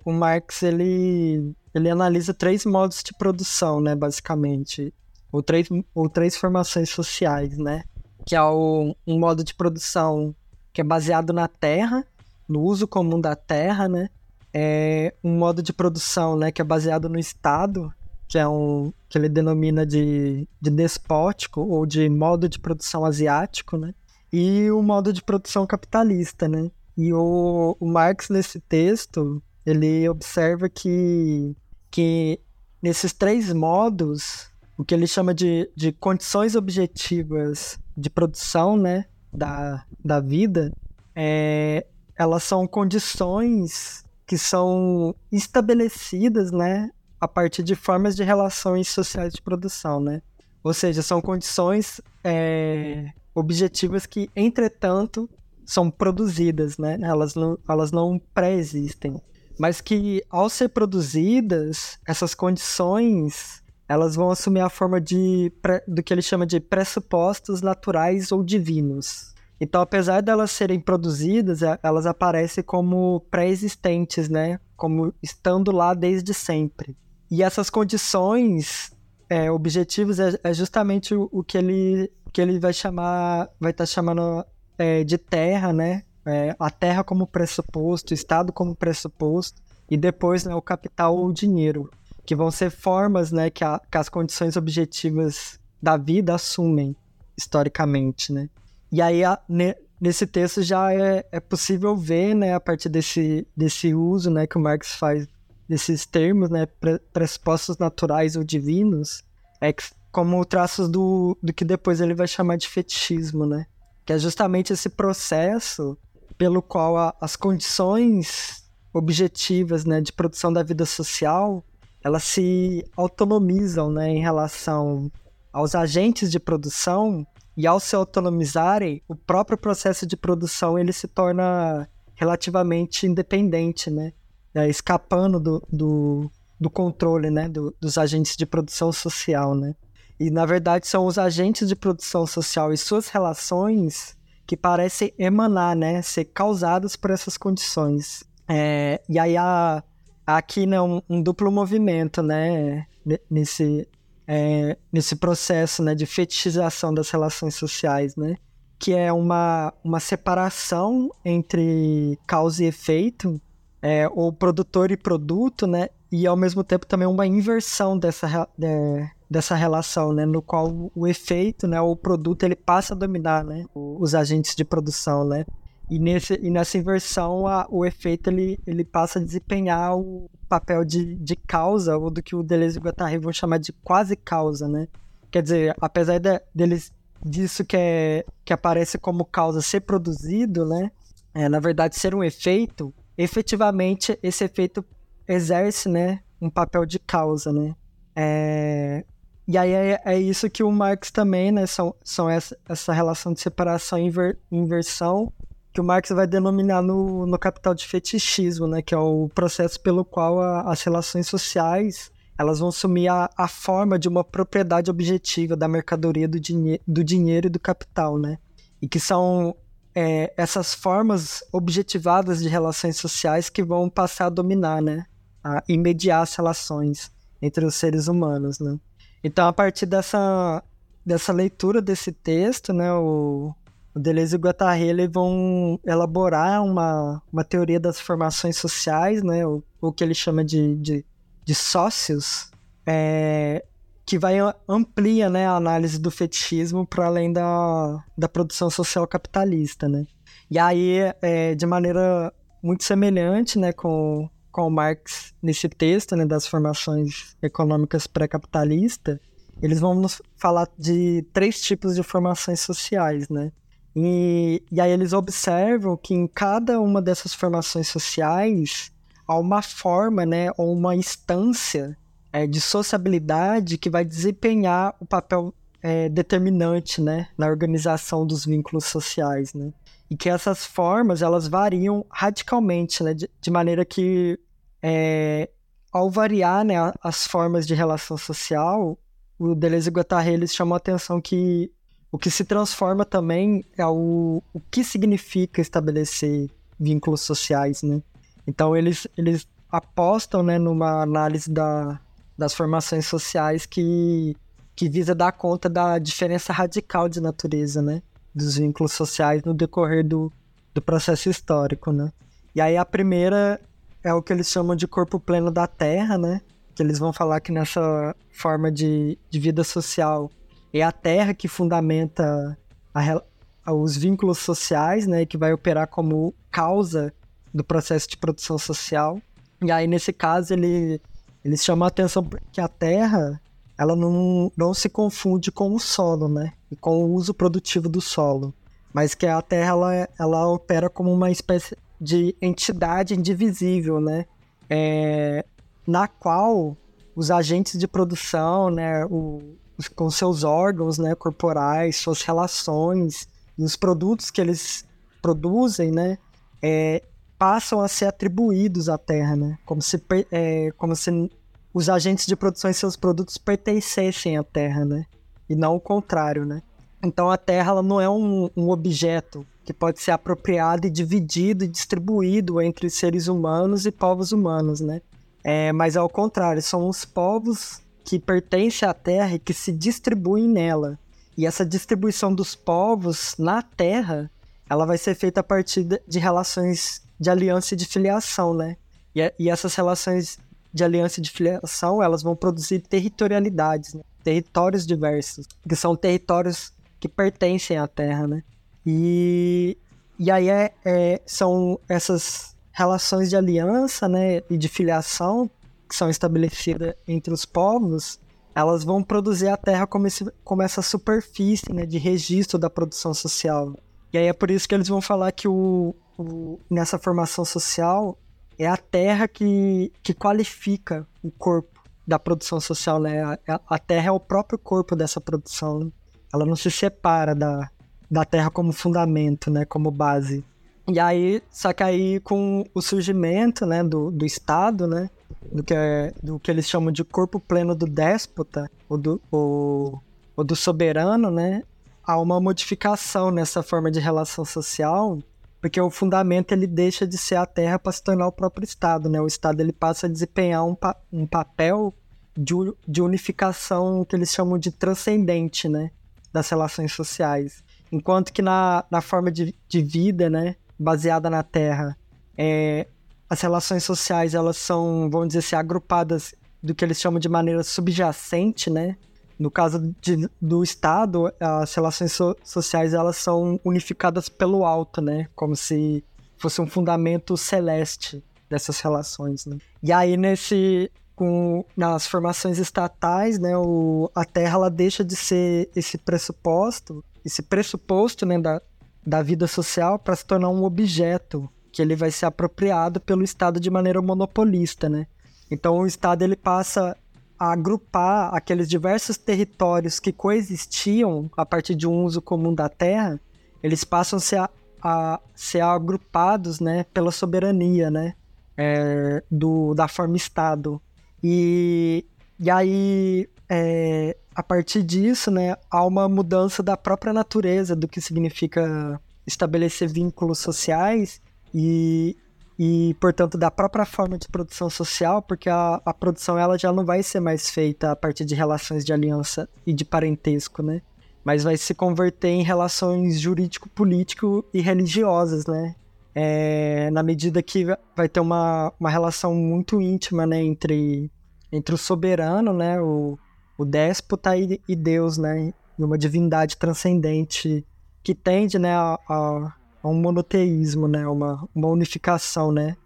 o Marx ele, ele analisa três modos de produção, né, basicamente, ou três, ou três formações sociais, né, que é o, um modo de produção que é baseado na terra, no uso comum da terra, né, é um modo de produção, né, que é baseado no Estado, que é um que ele denomina de, de despótico ou de modo de produção asiático, né? E o modo de produção capitalista, né? E o, o Marx nesse texto ele observa que que nesses três modos o que ele chama de, de condições objetivas de produção, né, da, da vida, é, elas são condições que são estabelecidas, né, a partir de formas de relações sociais de produção, né? Ou seja, são condições é, objetivas que, entretanto, são produzidas, né? Elas não, elas não pré-existem. Mas que, ao ser produzidas, essas condições elas vão assumir a forma de, do que ele chama de pressupostos naturais ou divinos. Então, apesar delas serem produzidas, é, elas aparecem como pré-existentes, né? Como estando lá desde sempre. E essas condições é, é, é justamente o, o, que ele que ele vai chamar, vai estar tá chamando é, de terra, né? É, a terra como pressuposto, o Estado como pressuposto, e depois né, o capital ou o dinheiro, que vão ser formas né, que, a, que as condições objetivas da vida assumem historicamente, né? E aí, a, ne, nesse texto já é, é possível ver, né, a partir desse, desse uso né, que o Marx faz desses termos, né, pressupostos naturais ou divinos, é como traços do, do que depois ele vai chamar de fetichismo, né? Que é justamente esse processo pelo qual a, as condições objetivas, né, de produção da vida social, elas se autonomizam, né, em relação aos agentes de produção e ao se autonomizarem, o próprio processo de produção ele se torna relativamente independente, né? é, escapando do, do, do controle né, do, dos agentes de produção social. Né? E, na verdade, são os agentes de produção social e suas relações que parecem emanar, né, ser causados por essas condições. É, e aí há, há aqui né, um, um, duplo movimento né, nesse, é, nesse processo né, de fetichização das relações sociais, né, que é uma, uma separação entre causa e efeito, é, o produtor e produto, né? E ao mesmo tempo também uma inversão dessa, de, dessa relação, né? No qual o efeito, né? O produto ele passa a dominar, né? Os agentes de produção, né? E, nesse, e nessa inversão, a, o efeito ele, ele passa a desempenhar o papel de, de causa, ou do que o Deleuze e o Guattari vão chamar de quase causa, né? Quer dizer, apesar de, deles disso que, é, que aparece como causa ser produzido, né? É, na verdade, ser um efeito, efetivamente esse efeito exerce, né, um papel de causa, né? É... E aí é, é, isso que o Marx também, né, são, são essa, essa relação de separação e inver, inversão que o Marx vai denominar no, no Capital de Fetichismo, né, que é o processo pelo qual a, as relações sociais elas vão assumir a, a forma de uma propriedade objetiva da mercadoria do, dinhe do dinheiro e do capital, né? E que são é, essas formas objetivadas de relações sociais que vão passar a dominar, né? A imediar as relações entre os seres humanos, né? Então, a partir dessa, dessa leitura desse texto, né, o, o Deleuze e o Guattari vão elaborar uma, uma teoria das formações sociais, né, o, o que ele chama de, de, de sócios, é, que vai amplia né, a análise do fetichismo para além da, da produção social capitalista, né? E aí, é, de maneira muito semelhante né, com, com Marx nesse texto né, das formações econômicas pré-capitalistas, eles vão nos falar de três tipos de formações sociais, né? E, e aí eles observam que em cada uma dessas formações sociais há uma forma, né, ou uma instância é, de sociabilidade que vai desempenhar o papel é, determinante né, na organização dos vínculos sociais. Né? E que essas formas elas variam radicalmente, né, de, de maneira que é, ao variar né, as formas de relação social, o Deleuze e Guattari eles chamam a atenção que o que se transforma também é o, o que significa estabelecer vínculos sociais, né? Então eles, eles apostam né, numa análise da, das formações sociais que, que visa dar conta da diferença radical de natureza, né? Dos vínculos sociais no decorrer do, do processo histórico, né? E aí a primeira é o que eles chamam de corpo pleno da Terra, né? Que eles vão falar que nessa forma de, de vida social é a Terra que fundamenta a, os vínculos sociais, né? Que vai operar como causa do processo de produção social. E aí, nesse caso, ele, eles chamam a atenção que a Terra ela não, não se confunde com o solo, né? E com o uso produtivo do solo. Mas que a Terra ela, ela opera como uma espécie de entidade indivisível, né? É, na qual os agentes de produção, né, o, com seus órgãos, né, corporais, suas relações e os produtos que eles produzem, né, é, passam a ser atribuídos à Terra, né, como se, é, como se os agentes de produção e seus produtos pertencessem à Terra, né, e não o contrário, né. Então a Terra ela não é um, um objeto que pode ser apropriado e dividido e distribuído entre seres humanos e povos humanos, né? É, mas ao contrário, são os povos que pertencem à Terra e que se distribuem nela. E essa distribuição dos povos na Terra, ela vai ser feita a partir de relações de aliança e de filiação, né? E, e essas relações de aliança e de filiação, elas vão produzir territorialidades, né? territórios diversos, que são territórios que pertencem à Terra, né? E, e aí é, é, são essas relações de aliança né, e de filiação que são estabelecidas entre os povos, elas vão produzir a Terra como, esse, como essa superfície né, de registro da produção social. E aí é por isso que eles vão falar que o, o, nessa formação social é a Terra que, que qualifica o corpo da produção social, né? A, a Terra é o próprio corpo dessa produção. Né? Ela não se separa da, da Terra como fundamento, né, como base. E aí, só que aí com o surgimento, né, do, do Estado, né, do que, é, do que eles chamam de corpo pleno do déspota, ou do, ou, ou do soberano, né, há uma modificação nessa forma de relação social, porque o fundamento ele deixa de ser a terra para se tornar o próprio Estado, né? O Estado ele passa a desempenhar um, pa um papel de, de unificação que eles chamam de transcendente, né? Das relações sociais. Enquanto que na, na forma de, de vida, né, baseada na Terra, é, as relações sociais elas são, vamos dizer assim, agrupadas do que eles chamam de maneira subjacente, né? No caso de, do Estado, as relações so, sociais elas são unificadas pelo alto, né? Como se fosse um fundamento celeste dessas relações, né? E aí nesse com nas formações estatais, né, o, a Terra ela deixa de ser esse pressuposto esse pressuposto né, da, da vida social para se tornar um objeto que ele vai ser apropriado pelo Estado de maneira monopolista, né? Então o Estado ele passa a agrupar aqueles diversos territórios que coexistiam a partir de um uso comum da terra, eles passam a ser, a, a ser agrupados, né, pela soberania, né, é, do, da forma Estado. E, e aí é, a partir disso, né, há uma mudança da própria natureza do que significa estabelecer vínculos sociais e, e portanto, da própria forma de produção social, porque a, a produção ela já não vai ser mais feita a partir de relações de aliança e de parentesco, né? Mas vai se converter em relações jurídico-político e religiosas, né? É, na medida que vai ter uma, uma relação muito íntima, né, entre, entre o soberano, né, o, o déspota e, e Deus, né? E uma divindade transcendente que tende, né, a, a, a um monoteísmo, né? Uma, uma unificação, né?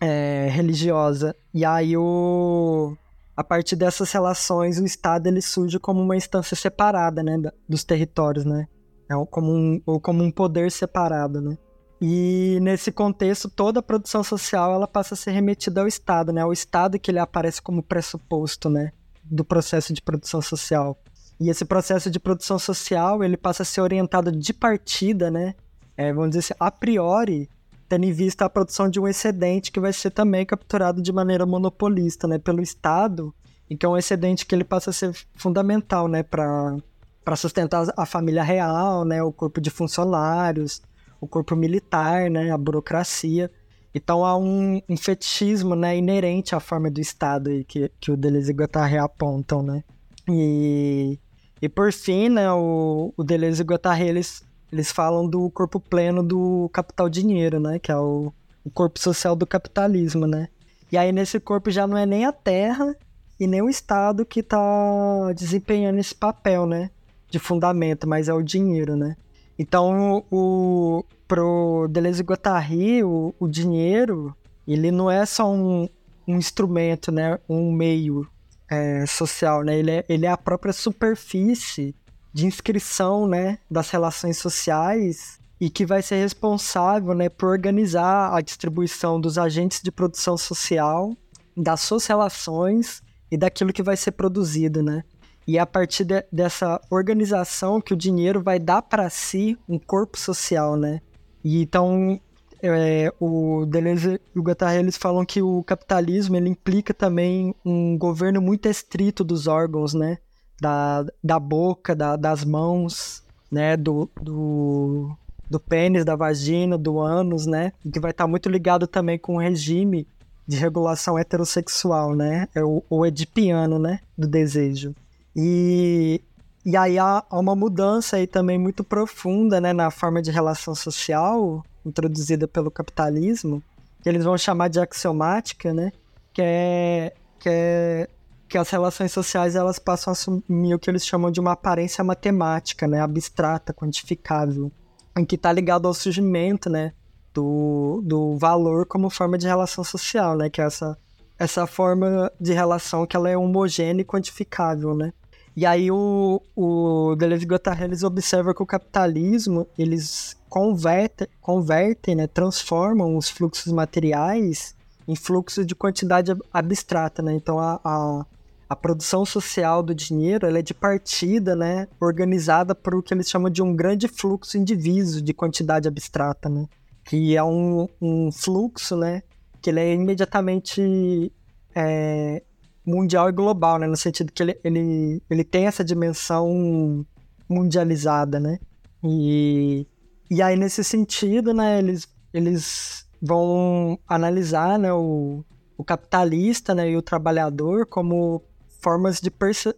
É, religiosa. E aí o a partir dessas relações o Estado ele surge como uma instância separada, né, dos territórios, né? É como um, ou como um poder separado, né? E nesse contexto toda a produção social ela passa a ser remetida ao Estado, né? O Estado que ele aparece como pressuposto, né? do processo de produção social. E esse processo de produção social, ele passa a ser orientado de partida, né? É, vamos dizer assim, a priori, tendo em vista a produção de um excedente que vai ser também capturado de maneira monopolista, né? Pelo Estado, e que é um excedente que ele passa a ser fundamental, né? Para sustentar a família real, né? O corpo de funcionários, o corpo militar, né, a burocracia. Então há um, um fetichismo né, inerente à forma do Estado aí, que, que o Deleuze e Guattari apontam, né? E, e por fim, né, o, o Deleuze e Guattari, eles, eles falam do corpo pleno do capital dinheiro, né? Que é o, o corpo social do capitalismo, né? E aí nesse corpo já não é nem a terra e nem o Estado que está desempenhando esse papel, né? De fundamento, mas é o dinheiro, né? Então, o, pro Deleuze e Guattari, o, o dinheiro, ele não é só um, um instrumento, né? Um meio é, social, né? Ele é, ele é a própria superfície de inscrição, né? Das relações sociais e que vai ser responsável, né? Por organizar a distribuição dos agentes de produção social, das suas relações e daquilo que vai ser produzido, né? E é a partir de, dessa organização que o dinheiro vai dar para si um corpo social, né? E então é, o Deleuze e o Guattari eles falam que o capitalismo ele implica também um governo muito estrito dos órgãos, né? Da, da boca, da, das mãos, né? Do, do, do pênis, da vagina, do ânus, né? Que vai estar muito ligado também com o regime de regulação heterossexual, né? É o, o edipiano, né? Do desejo. E, e aí há, há uma mudança aí também muito profunda, né? Na forma de relação social introduzida pelo capitalismo, que eles vão chamar de axiomática, né? Que é, que é que as relações sociais elas passam a assumir o que eles chamam de uma aparência matemática, né? Abstrata, quantificável, em que está ligado ao surgimento, né? do, do valor como forma de relação social, né? Que é essa, essa forma de relação que ela é homogênea e quantificável, né? E aí o, o Deleuze e Guattari, eles observam que o capitalismo, eles convertem, convertem né, transformam os fluxos materiais em fluxos de quantidade abstrata, né? Então a, a, a produção social do dinheiro, é de partida, né, organizada por o que eles chamam de um grande fluxo indiviso de quantidade abstrata, né? que é um, um fluxo, né? Que ele é imediatamente é, mundial e global, né? No sentido que ele, ele, ele tem essa dimensão mundializada, né? E, e aí, nesse sentido, né? Eles, eles vão analisar né, o, o capitalista né, e o trabalhador como formas de perso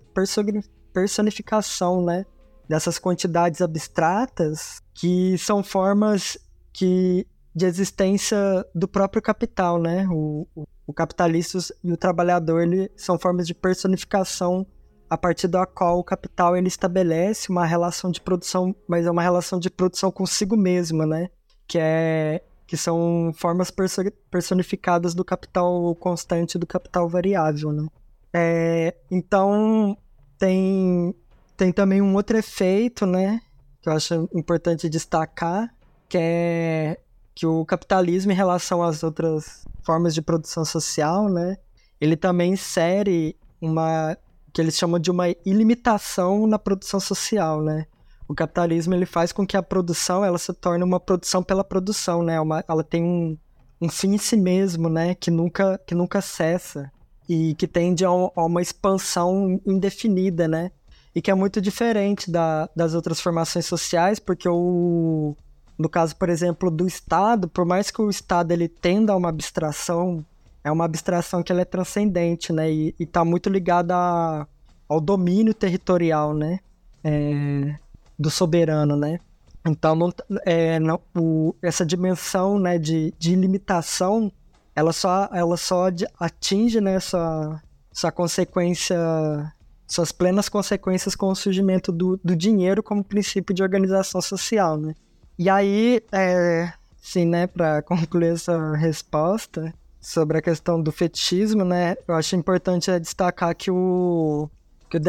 personificação, né? Dessas quantidades abstratas que são formas que de existência do próprio capital, né? O, o, o capitalista e o trabalhador ele, são formas de personificação a partir da qual o capital ele estabelece uma relação de produção, mas é uma relação de produção consigo mesma, né? Que é que são formas personificadas do capital constante e do capital variável, né? É, então tem tem também um outro efeito, né? Que eu acho importante destacar, que é que o capitalismo em relação às outras formas de produção social, né, ele também insere uma que eles chamam de uma ilimitação na produção social, né? O capitalismo ele faz com que a produção ela se torne uma produção pela produção, né? Uma, ela tem um, um fim em si mesmo, né? Que nunca que nunca cessa e que tende a, a uma expansão indefinida, né? E que é muito diferente da, das outras formações sociais, porque o, no caso, por exemplo, do Estado, por mais que o Estado ele tenda a uma abstração, é uma abstração que ela é transcendente, né? E está muito ligada a, ao domínio territorial, né? É, do soberano, né? Então, não, é, não, o, essa dimensão né, de, de limitação, ela só, ela só atinge né, sua, sua consequência, suas plenas consequências com o surgimento do, do dinheiro como princípio de organização social, né? E aí, é, sim, né, para concluir essa resposta sobre a questão do fetichismo, né, eu acho importante destacar que o que o,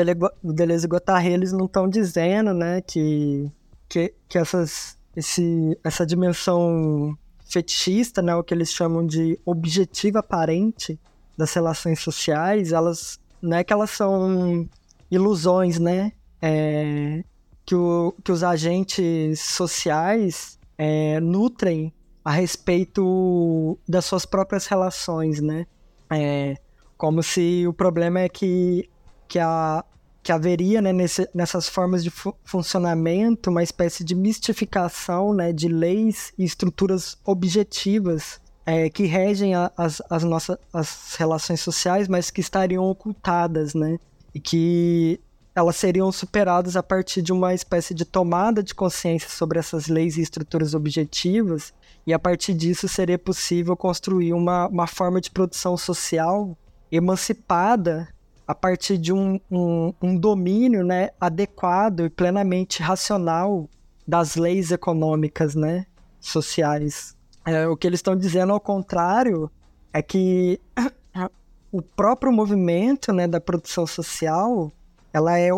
o Deleuze e Guattari, eles não estão dizendo, né, que, que, que essas, esse, essa dimensão fetichista, né, o que eles chamam de objetivo aparente das relações sociais, elas não é que elas são ilusões, né, é, que, o, que os agentes sociais é, nutrem a respeito das suas próprias relações, né? É, como se o problema é que, que a, que haveria né, nesse, nessas formas de fu funcionamento uma espécie de mistificação né, de leis e estruturas objetivas é, que regem a, as, as nossas as relações sociais, mas que estariam ocultadas, né? E que elas seriam superadas a partir de uma espécie de tomada de consciência sobre essas leis e estruturas objetivas, e a partir disso seria possível construir uma, uma forma de produção social emancipada a partir de um, um, um domínio né, adequado e plenamente racional das leis econômicas né, sociais. É, o que eles estão dizendo, ao contrário, é que o próprio movimento né, da produção social ela é,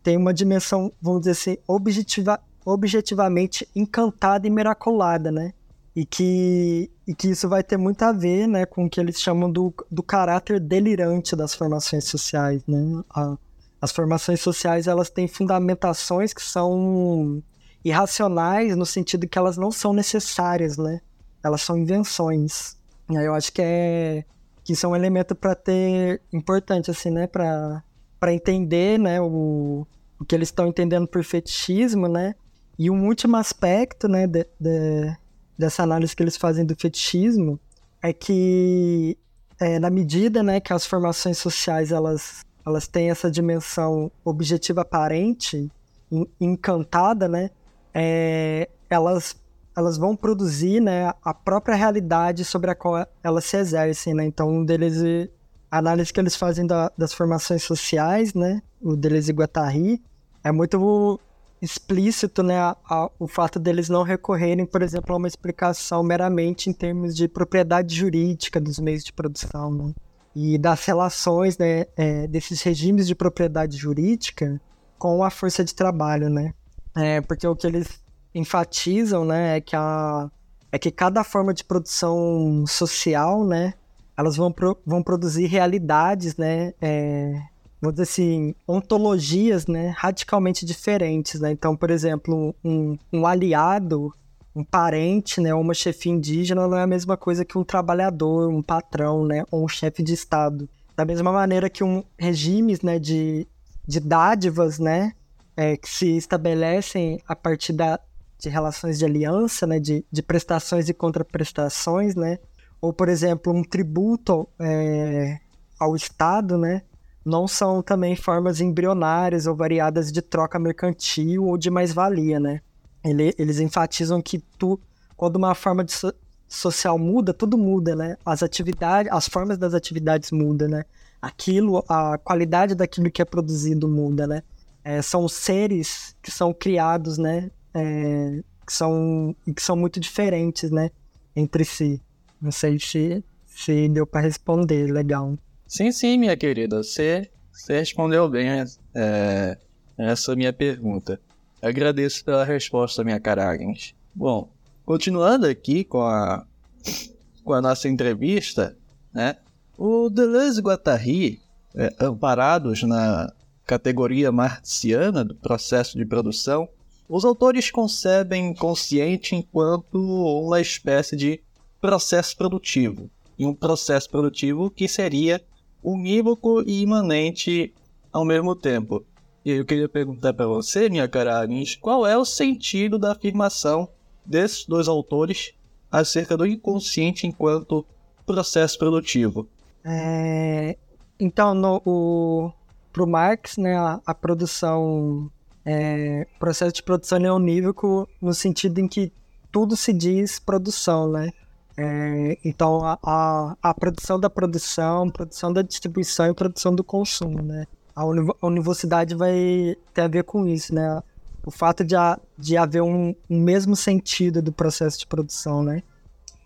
tem uma dimensão, vamos dizer assim, objetiva, objetivamente encantada e miraculada, né? E que, e que isso vai ter muito a ver né, com o que eles chamam do, do caráter delirante das formações sociais. Né? A, as formações sociais elas têm fundamentações que são irracionais no sentido que elas não são necessárias, né? Elas são invenções. E aí eu acho que é que isso é um elemento para ter importante assim, né, para para entender, né, o, o que eles estão entendendo por fetichismo, né? E um último aspecto, né, de, de, dessa análise que eles fazem do fetichismo é que é, na medida, né, que as formações sociais elas elas têm essa dimensão objetiva aparente, encantada, né? É, elas elas vão produzir, né, a própria realidade sobre a qual elas se exercem, né? Então, um deles a análise que eles fazem da, das formações sociais, né, o Deleuze e Guattari, é muito explícito, né, a, a, o fato deles não recorrerem, por exemplo, a uma explicação meramente em termos de propriedade jurídica dos meios de produção, né, e das relações, né, é, desses regimes de propriedade jurídica com a força de trabalho, né, é, porque o que eles enfatizam, né, é que a é que cada forma de produção social, né, elas vão, pro, vão produzir realidades, né? É, vamos dizer assim, ontologias, né? Radicalmente diferentes, né? Então, por exemplo, um, um aliado, um parente, né? Ou uma chefia indígena não é a mesma coisa que um trabalhador, um patrão, né? Ou um chefe de estado. Da mesma maneira que um regimes, né? De, de dádivas, né? É, que se estabelecem a partir da, de relações de aliança, né? De, de prestações e contraprestações, né? ou por exemplo um tributo é, ao Estado, né? Não são também formas embrionárias ou variadas de troca mercantil ou de mais-valia, né? Ele, eles enfatizam que tu, quando uma forma de so, social muda, tudo muda, né? As atividades, as formas das atividades mudam, né? Aquilo, a qualidade daquilo que é produzido muda, né? É, são seres que são criados, né? É, que são que são muito diferentes, né? Entre si. Não sei se, se deu para responder legal. Sim, sim, minha querida. Você, você respondeu bem é, essa minha pergunta. Agradeço pela resposta, minha cara Agnes. Bom, continuando aqui com a, com a nossa entrevista, né? O Deleuze e Guattari, é, amparados na categoria marxiana do processo de produção, os autores concebem consciente enquanto uma espécie de processo produtivo. E um processo produtivo que seria unívoco e imanente ao mesmo tempo. E eu queria perguntar para você, minha cara qual é o sentido da afirmação desses dois autores acerca do inconsciente enquanto processo produtivo? É, então, no, o, pro Marx, né, a, a produção, é, processo de produção é unívoco no sentido em que tudo se diz produção, né? É, então, a, a, a, produção da produção, produção da distribuição e produção do consumo, né? A, uni a universidade vai ter a ver com isso, né? O fato de, a, de haver um, um mesmo sentido do processo de produção, né?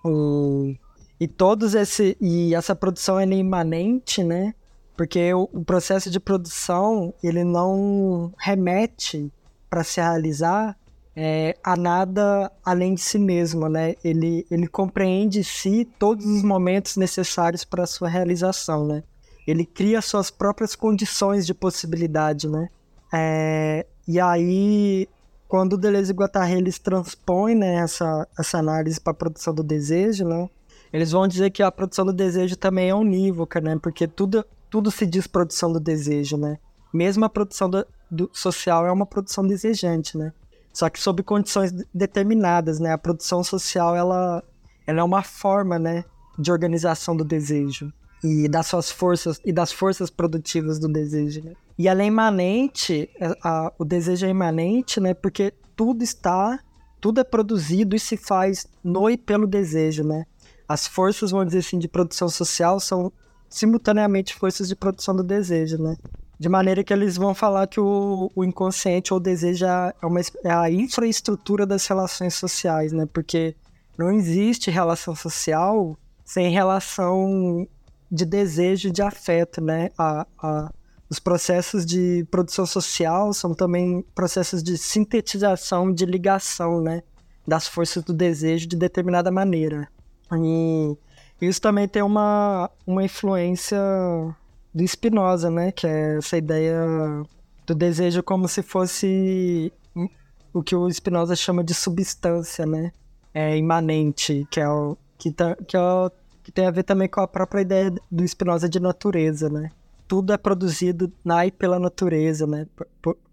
O, e todos esse e essa produção é imanente, né? Porque o, o processo de produção ele não remete para se realizar é, a nada além de si mesmo, né? Ele, ele compreende si todos os momentos necessários para sua realização, né? Ele cria suas próprias condições de possibilidade, né? É, e aí, quando Deleuze e Guattari eles transpõem né, essa, essa análise para a produção do desejo, né? Eles vão dizer que a produção do desejo também é unívoca, né? Porque tudo, tudo se diz produção do desejo, né? mesmo a produção do, do social é uma produção desejante, né? Só que sob condições determinadas, né? A produção social, ela, ela é uma forma, né, de organização do desejo e das suas forças e das forças produtivas do desejo. Né? E ela é imanente, a, a, o desejo é imanente, né? Porque tudo está, tudo é produzido e se faz no e pelo desejo, né? As forças, vamos dizer assim, de produção social são simultaneamente forças de produção do desejo, né? De maneira que eles vão falar que o, o inconsciente ou desejo é, uma, é a infraestrutura das relações sociais, né? Porque não existe relação social sem relação de desejo, de afeto, né? A, a, os processos de produção social são também processos de sintetização, de ligação, né? Das forças do desejo de determinada maneira. E isso também tem uma, uma influência do Spinoza, né? Que é essa ideia do desejo como se fosse o que o Spinoza chama de substância, né? É imanente, que é o que, tá, que, é o, que tem a ver também com a própria ideia do Spinoza de natureza, né? Tudo é produzido na e pela natureza, né?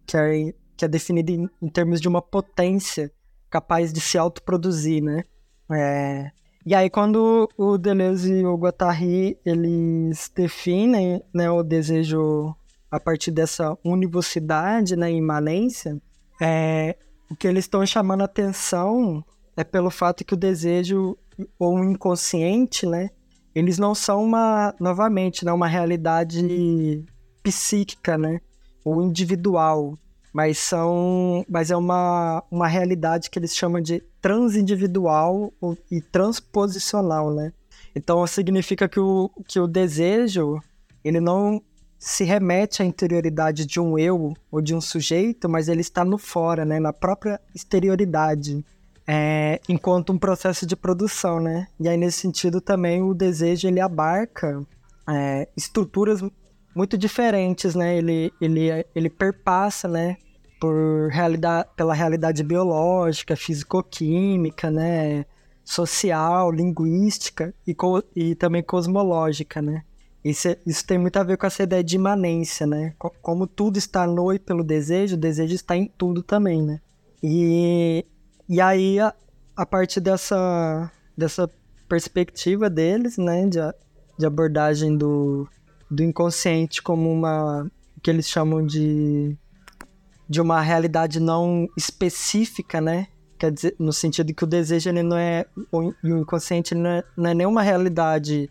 Que é, que é definido em, em termos de uma potência capaz de se autoproduzir, né? É, e aí, quando o Deleuze e o Guattari, eles definem né, o desejo a partir dessa univocidade, né, imanência, é, o que eles estão chamando a atenção é pelo fato que o desejo ou o inconsciente, né, eles não são uma, novamente, né, uma realidade psíquica, né, ou individual, mas são mas é uma, uma realidade que eles chamam de transindividual e transposicional, né? Então significa que o, que o desejo ele não se remete à interioridade de um eu ou de um sujeito, mas ele está no fora, né? Na própria exterioridade, é, enquanto um processo de produção, né? E aí nesse sentido também o desejo ele abarca é, estruturas muito diferentes, né? Ele, ele, ele perpassa, né? Por realidade, pela realidade biológica, físico-química, né, social, linguística e, co e também cosmológica, né. Isso, isso tem muito a ver com essa ideia de imanência, né? Como tudo está no e pelo desejo, o desejo está em tudo também, né? E, e aí, a, a partir dessa, dessa perspectiva deles, né, de, de abordagem do, do inconsciente como uma, que eles chamam de de uma realidade não específica, né? Quer dizer, no sentido que o desejo ele não é e o inconsciente não é, não é nenhuma realidade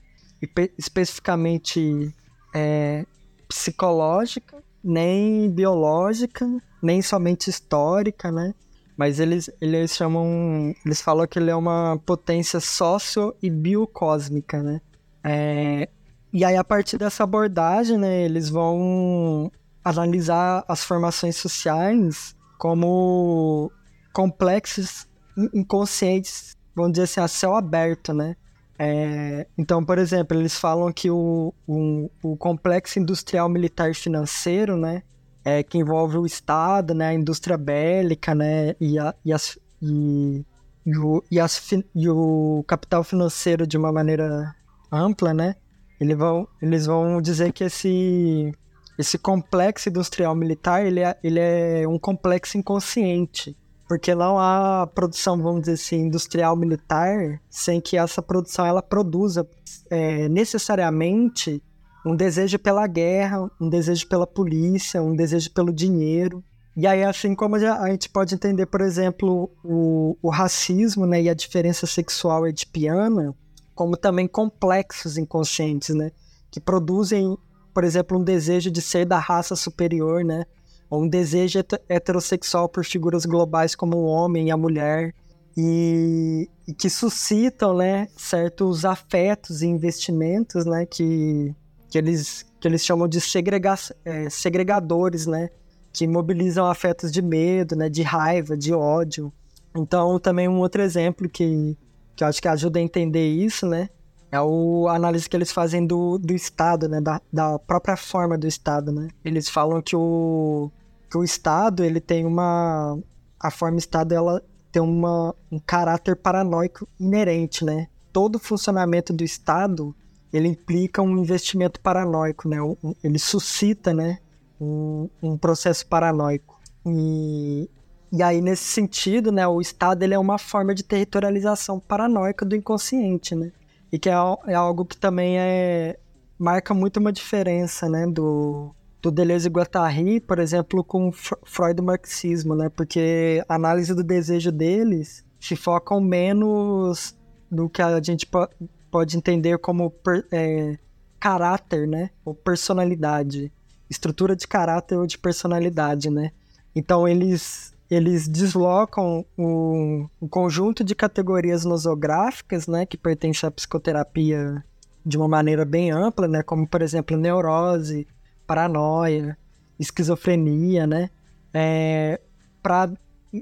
especificamente é, psicológica, nem biológica, nem somente histórica, né? Mas eles, eles chamam, eles falam que ele é uma potência sócio e biocósmica, né? É, e aí a partir dessa abordagem, né, eles vão analisar as formações sociais como complexos inconscientes, vamos dizer assim, a céu aberto, né? É, então, por exemplo, eles falam que o, o, o, complexo industrial militar financeiro, né, é, que envolve o Estado, né, a indústria bélica, né, e, a, e, as, e, e, o, e, as, e o capital financeiro de uma maneira ampla, né, eles vão, eles vão dizer que esse esse complexo industrial militar, ele é, ele é um complexo inconsciente. Porque não há produção, vamos dizer assim, industrial militar sem que essa produção ela produza é, necessariamente um desejo pela guerra, um desejo pela polícia, um desejo pelo dinheiro. E aí, assim como a gente pode entender, por exemplo, o, o racismo né, e a diferença sexual edipiana, como também complexos inconscientes, né? Que produzem por exemplo, um desejo de ser da raça superior, né? Ou um desejo heterossexual por figuras globais como o homem e a mulher. E, e que suscitam, né, certos afetos e investimentos, né, que, que, eles, que eles chamam de segrega é, segregadores, né, que mobilizam afetos de medo, né, de raiva, de ódio. Então, também um outro exemplo que, que eu acho que ajuda a entender isso, né, é o, análise que eles fazem do, do Estado, né? Da, da própria forma do Estado, né? Eles falam que o, que o Estado, ele tem uma... A forma Estado, ela tem uma, um caráter paranoico inerente, né? Todo funcionamento do Estado, ele implica um investimento paranoico, né? Ele suscita, né? um, um processo paranoico. E, e aí, nesse sentido, né, o Estado ele é uma forma de territorialização paranoica do inconsciente, né? E que é, é algo que também é, marca muito uma diferença, né, do, do Deleuze e Guattari, por exemplo, com Freud e marxismo, né? Porque a análise do desejo deles se focam menos no que a gente po pode entender como per, é, caráter, né? Ou personalidade. Estrutura de caráter ou de personalidade, né? Então eles eles deslocam um, um, conjunto de categorias nosográficas, né, que pertence à psicoterapia de uma maneira bem ampla, né, como por exemplo neurose, paranoia, esquizofrenia, né, é, para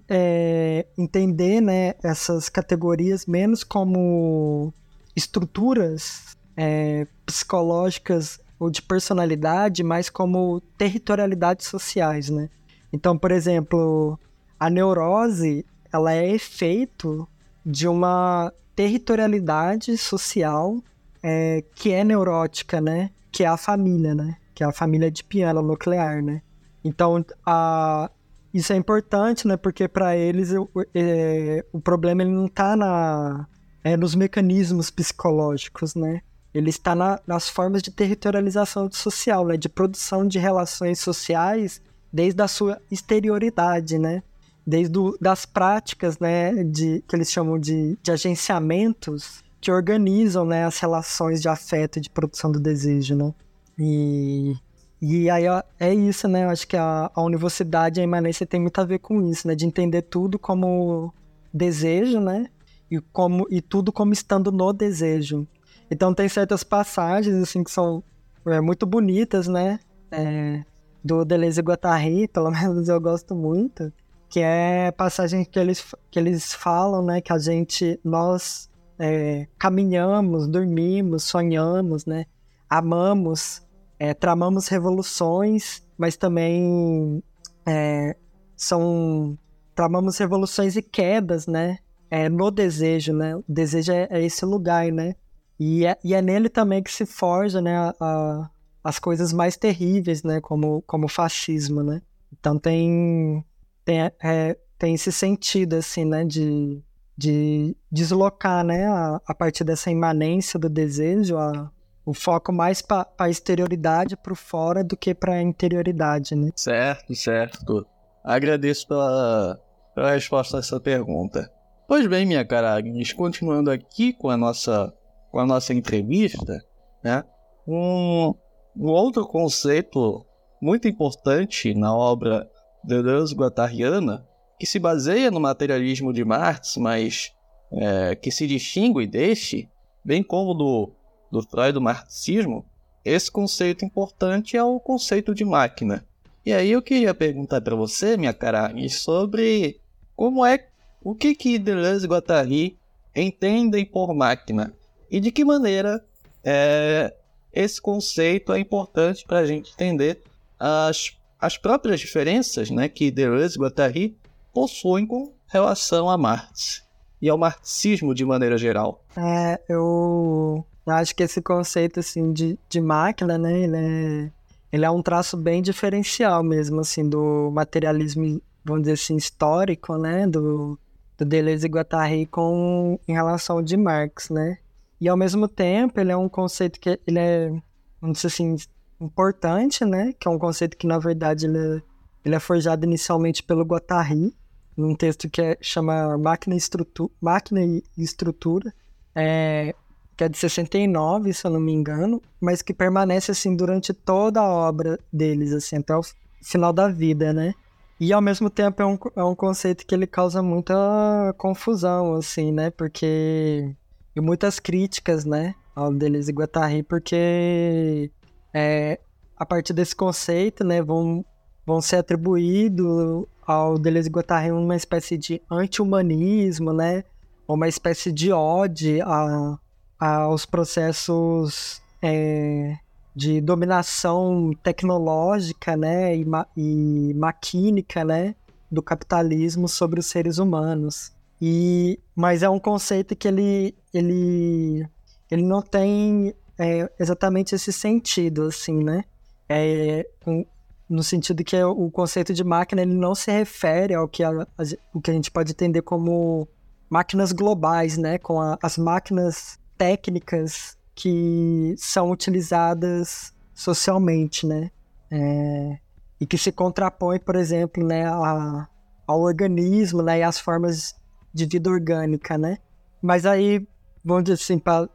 é, entender, né, essas categorias menos como estruturas é, psicológicas ou de personalidade, mas como territorialidades sociais, né. Então, por exemplo, a neurose ela é efeito de uma territorialidade social é, que é neurótica, né? Que é a família, né? Que é a família de piano nuclear, né? Então, a, isso é importante, né? Porque para eles o, é, o problema ele não está na, é, nos mecanismos psicológicos, né? Ele está na, nas formas de territorialização social, né? De produção de relações sociais desde a sua exterioridade, né? Desde o, das práticas, né? De, que eles chamam de, de agenciamentos que organizam, né? As relações de afeto e de produção do desejo, né? E, e aí é isso, né? Eu acho que a, a universidade, a imanência tem muito a ver com isso, né? De entender tudo como desejo, né? E, como, e tudo como estando no desejo. Então tem certas passagens, assim, que são é, muito bonitas, né? É, do Deleuze e Guattari, pelo menos eu gosto muito, que é passagem que eles, que eles falam, né, que a gente, nós é, caminhamos, dormimos, sonhamos, né, amamos, é, tramamos revoluções, mas também é, são tramamos revoluções e quedas, né, é, no desejo, né, o desejo é, é esse lugar, né, e é, e é nele também que se forja, né, a as coisas mais terríveis, né? Como, como o fascismo, né? Então tem, tem, é, tem esse sentido, assim, né? De, de deslocar, né? A, a partir dessa imanência do desejo, a, o foco mais para a exterioridade, para o fora, do que para a interioridade, né? Certo, certo. Agradeço pela, pela resposta a essa pergunta. Pois bem, minha cara Agnes, continuando aqui com a nossa, com a nossa entrevista, né? Um, um outro conceito muito importante na obra Deleuze-Guattariana, que se baseia no materialismo de Marx, mas é, que se distingue deste, bem como do, do Freud do marxismo, esse conceito importante é o conceito de máquina. E aí eu queria perguntar para você, minha cara, sobre como é o que que Deleuze e Guattari entendem por máquina e de que maneira é, esse conceito é importante para a gente entender as, as próprias diferenças né, que Deleuze e Guattari possuem com relação a Marx e ao marxismo de maneira geral. É, eu acho que esse conceito assim de, de máquina, né, ele é, ele é um traço bem diferencial mesmo assim do materialismo, vamos dizer assim, histórico, né, do, do Deleuze e Guattari com em relação ao de Marx, né? E ao mesmo tempo, ele é um conceito que ele é, vamos dizer assim, importante, né? Que é um conceito que, na verdade, ele é, ele é forjado inicialmente pelo Guattari, num texto que é, chama Máquina, Estrutu Máquina e Estrutura, é, que é de 69, se eu não me engano, mas que permanece, assim, durante toda a obra deles, assim, até o final da vida, né? E ao mesmo tempo é um, é um conceito que ele causa muita confusão, assim, né? Porque e muitas críticas, né, ao Deleuze e Guattari, porque é, a partir desse conceito, né, vão, vão ser atribuídos ao Deleuze e Guattari uma espécie de anti-humanismo, né, uma espécie de ódio a, aos processos é, de dominação tecnológica, né, e, ma e maquínica, né, do capitalismo sobre os seres humanos. E, mas é um conceito que ele, ele, ele não tem é, exatamente esse sentido, assim, né? É, no sentido que o conceito de máquina ele não se refere ao que a, a, o que a gente pode entender como máquinas globais, né, com a, as máquinas técnicas que são utilizadas socialmente, né, é, e que se contrapõe, por exemplo, né, a, ao organismo, né, e às formas de vida orgânica, né. Mas aí, vamos dizer assim, para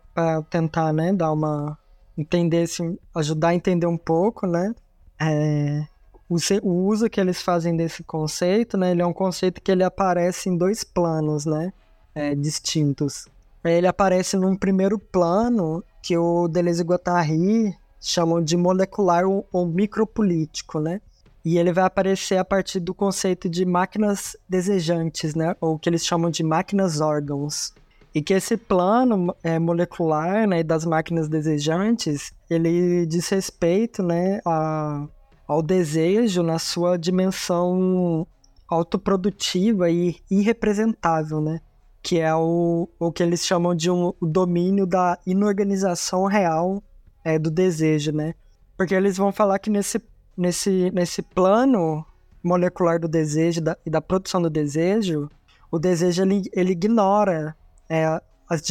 tentar, né, dar uma entender, assim, ajudar a entender um pouco, né, é, o, o, uso que eles fazem desse conceito, né, ele é um conceito que ele aparece em dois planos, né, é, distintos. Ele aparece num primeiro plano que o Deleuze e Guattari chamam de molecular ou, ou micropolítico, né, e ele vai aparecer a partir do conceito de máquinas desejantes, né, ou que eles chamam de máquinas órgãos. E que esse plano é, molecular né, das máquinas desejantes, ele diz respeito né, a, ao desejo na sua dimensão autoprodutiva e irrepresentável, né? Que é o, o que eles chamam de um, o domínio da inorganização real é, do desejo, né? Porque eles vão falar que nesse, nesse, nesse plano molecular do desejo da, e da produção do desejo, o desejo ele, ele ignora é, as,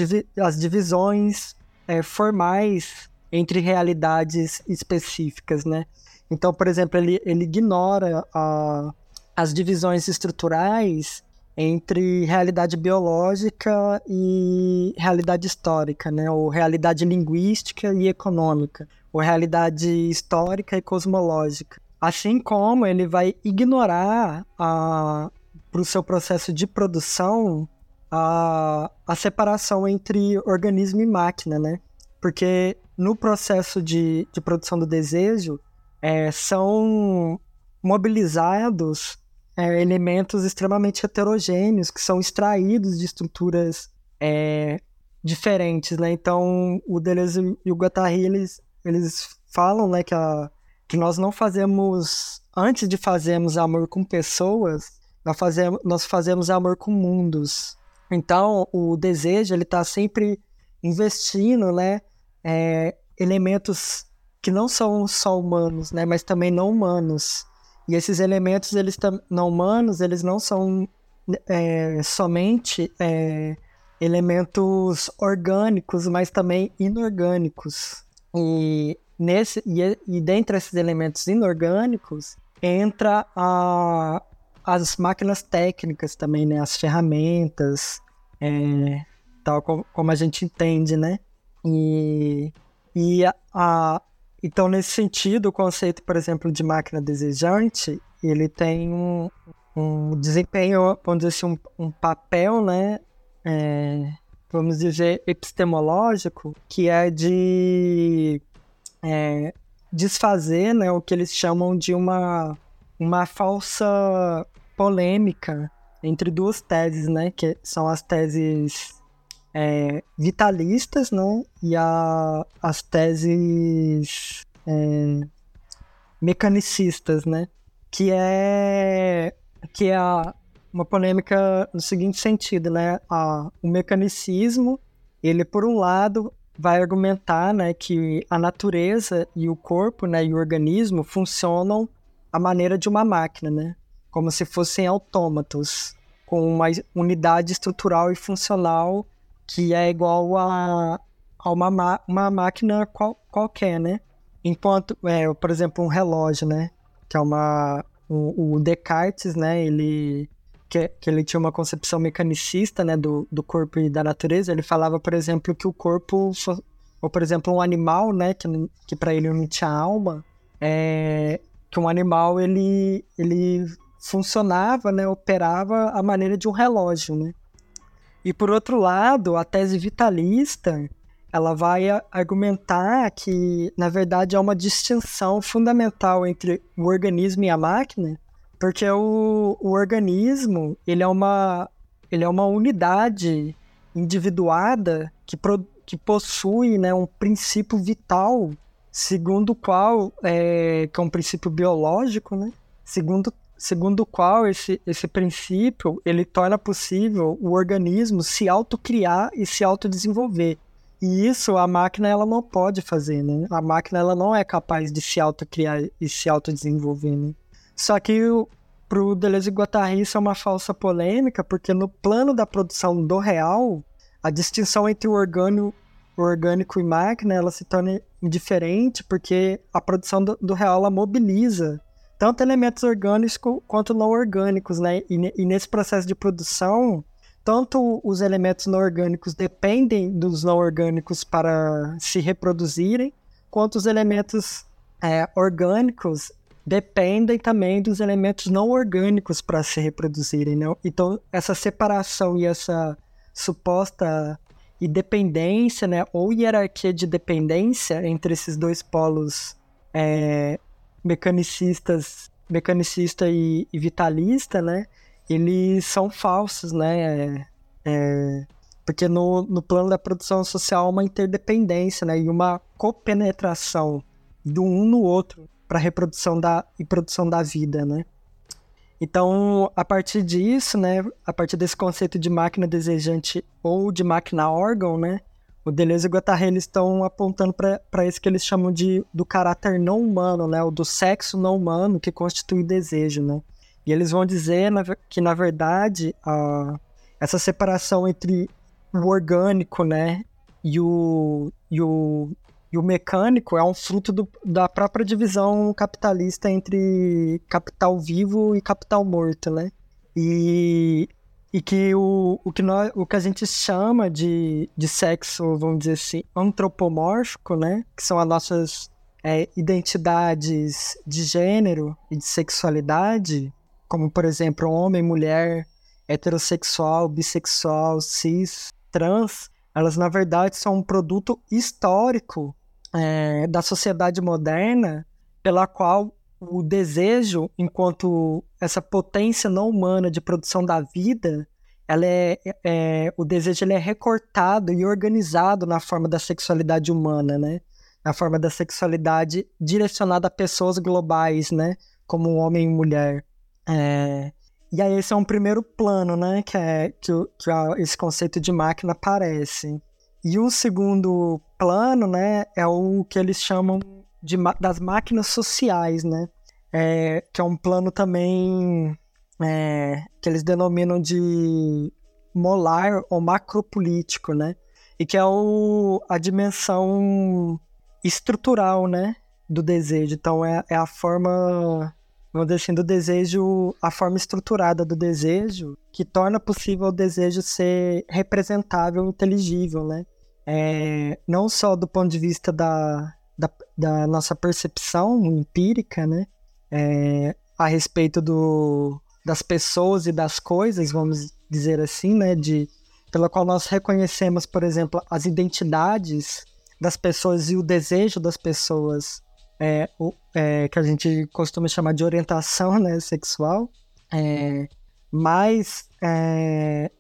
as divisões é, formais entre realidades específicas, né? Então, por exemplo, ele, ele ignora a, as divisões estruturais entre realidade biológica e realidade histórica, né? Ou realidade linguística e econômica, ou realidade histórica e cosmológica. Assim como ele vai ignorar para o seu processo de produção a, a separação entre organismo e máquina, né? Porque no processo de, de produção do desejo é, são mobilizados é, elementos extremamente heterogêneos que são extraídos de estruturas é, diferentes, né? Então, o Deleuze e o Guattari, eles, eles falam né, que, a, que nós não fazemos, antes de fazermos amor com pessoas, nós fazemos, nós fazemos amor com mundos. Então, o desejo, ele está sempre investindo, né, é, elementos que não são só humanos, né, mas também não humanos. E esses elementos, eles não humanos, eles não são é, somente é, elementos orgânicos, mas também inorgânicos. E, nesse, e, e dentre esses elementos inorgânicos, entra a, as máquinas técnicas também, né? As ferramentas, é, tal como, como, a gente entende, né? E, e a, a, então, nesse sentido, o conceito, por exemplo, de máquina desejante, ele tem um, um desempenho, vamos dizer assim, um, um papel, né? É, vamos dizer, epistemológico, que é de é, desfazer né, o que eles chamam de uma, uma falsa polêmica entre duas teses, né? Que são as teses é, vitalistas, né? E a, as teses é, mecanicistas, né? Que é que é a, uma polêmica no seguinte sentido, né? A, o mecanicismo, ele por um lado vai argumentar, né, que a natureza e o corpo, né, e o organismo funcionam à maneira de uma máquina, né? Como se fossem autômatos, com uma unidade estrutural e funcional que é igual a, a uma, uma máquina qual, qualquer, né? Enquanto, é, por exemplo, um relógio, né? Que é uma... O, o Descartes, né? Ele... Que, que ele tinha uma concepção mecanicista, né? Do, do corpo e da natureza. Ele falava, por exemplo, que o corpo... Ou, por exemplo, um animal, né? Que, que para ele não tinha alma. É, que um animal, ele... ele funcionava, né, operava a maneira de um relógio, né? E por outro lado, a tese vitalista, ela vai argumentar que, na verdade, há uma distinção fundamental entre o organismo e a máquina, porque o, o organismo, ele é uma ele é uma unidade individuada que, pro, que possui né, um princípio vital, segundo o qual, é, que é um princípio biológico, né, segundo segundo o qual esse, esse princípio ele torna possível o organismo se autocriar e se autodesenvolver. E isso a máquina ela não pode fazer, né? A máquina ela não é capaz de se autocriar e se autodesenvolver, né? Só que pro Deleuze e Guattari isso é uma falsa polêmica, porque no plano da produção do real, a distinção entre o orgânico, o orgânico e máquina, ela se torna indiferente, porque a produção do, do real ela mobiliza tanto elementos orgânicos quanto não orgânicos, né? E, e nesse processo de produção, tanto os elementos não orgânicos dependem dos não orgânicos para se reproduzirem, quanto os elementos é, orgânicos dependem também dos elementos não orgânicos para se reproduzirem. Né? Então, essa separação e essa suposta independência, né, ou hierarquia de dependência entre esses dois polos é, mecanicistas, mecanicista e, e vitalista, né, eles são falsos, né? É, é, porque no, no plano da produção social há uma interdependência, né? E uma copenetração do um no outro para reprodução da e produção da vida, né? Então, a partir disso, né, a partir desse conceito de máquina desejante ou de máquina órgão, né, o Deleuze e o Guattari estão apontando para isso que eles chamam de do caráter não humano, né, ou do sexo não humano que constitui o desejo, né. E eles vão dizer que, na verdade, a, essa separação entre o orgânico, né, e o, e o, e o mecânico é um fruto do, da própria divisão capitalista entre capital vivo e capital morto, né? E, e que o, o, que nós, o que a gente chama de, de sexo, vamos dizer assim, antropomórfico, né? Que são as nossas é, identidades de gênero e de sexualidade, como por exemplo homem, mulher, heterossexual, bissexual, cis, trans, elas na verdade são um produto histórico é, da sociedade moderna, pela qual o desejo, enquanto essa potência não humana de produção da vida, ela é, é, o desejo ele é recortado e organizado na forma da sexualidade humana, né? Na forma da sexualidade direcionada a pessoas globais, né? Como homem e mulher. É, e aí esse é um primeiro plano, né, que é que, que esse conceito de máquina aparece. E um segundo plano, né, é o que eles chamam de das máquinas sociais, né, é, que é um plano também é, que eles denominam de molar ou macropolítico, né, e que é o, a dimensão estrutural, né, do desejo. Então é, é a forma vamos dizer assim, do desejo, a forma estruturada do desejo, que torna possível o desejo ser representável, inteligível, né? É, não só do ponto de vista da, da, da nossa percepção empírica, né? É, a respeito do, das pessoas e das coisas, vamos dizer assim, né? De, pela qual nós reconhecemos, por exemplo, as identidades das pessoas e o desejo das pessoas é, o, é, que a gente costuma chamar de orientação né, sexual, é, mas é,